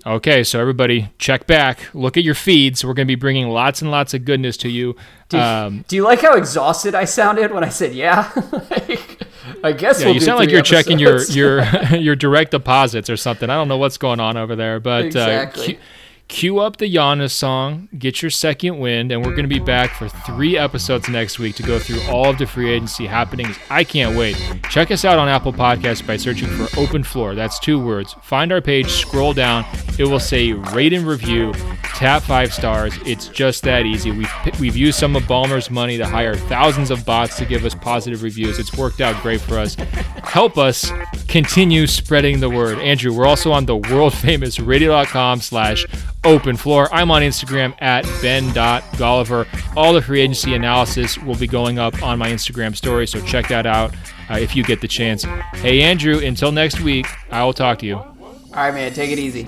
Okay, so everybody check back, look at your feeds. We're going to be bringing lots and lots of goodness to you. Do, Um, do you like how exhausted I sounded when I said yeah? Like, I guess yeah, we'll you sound like you're checking your your your direct deposits or something. I don't know what's going on over there, but Exactly. uh, cue up the Giannis song, get your second wind, and we're going to be back for three episodes next week to go through all of the free agency happenings. I can't wait. Check us out on Apple Podcasts by searching for Open Floor. That's two words. Find our page, scroll down. It will say rate and review. Tap five stars. It's just that easy. We've we've used some of Ballmer's money to hire thousands of bots to give us positive reviews. It's worked out great for us. Help us continue spreading the word. Andrew, we're also on the world famous radio.com slash open floor. I'm on Instagram at ben.golliver. All the free agency analysis will be going up on my Instagram story, so check that out uh, if you get the chance. Hey, Andrew, until next week, I will talk to you. All right, man. Take it easy.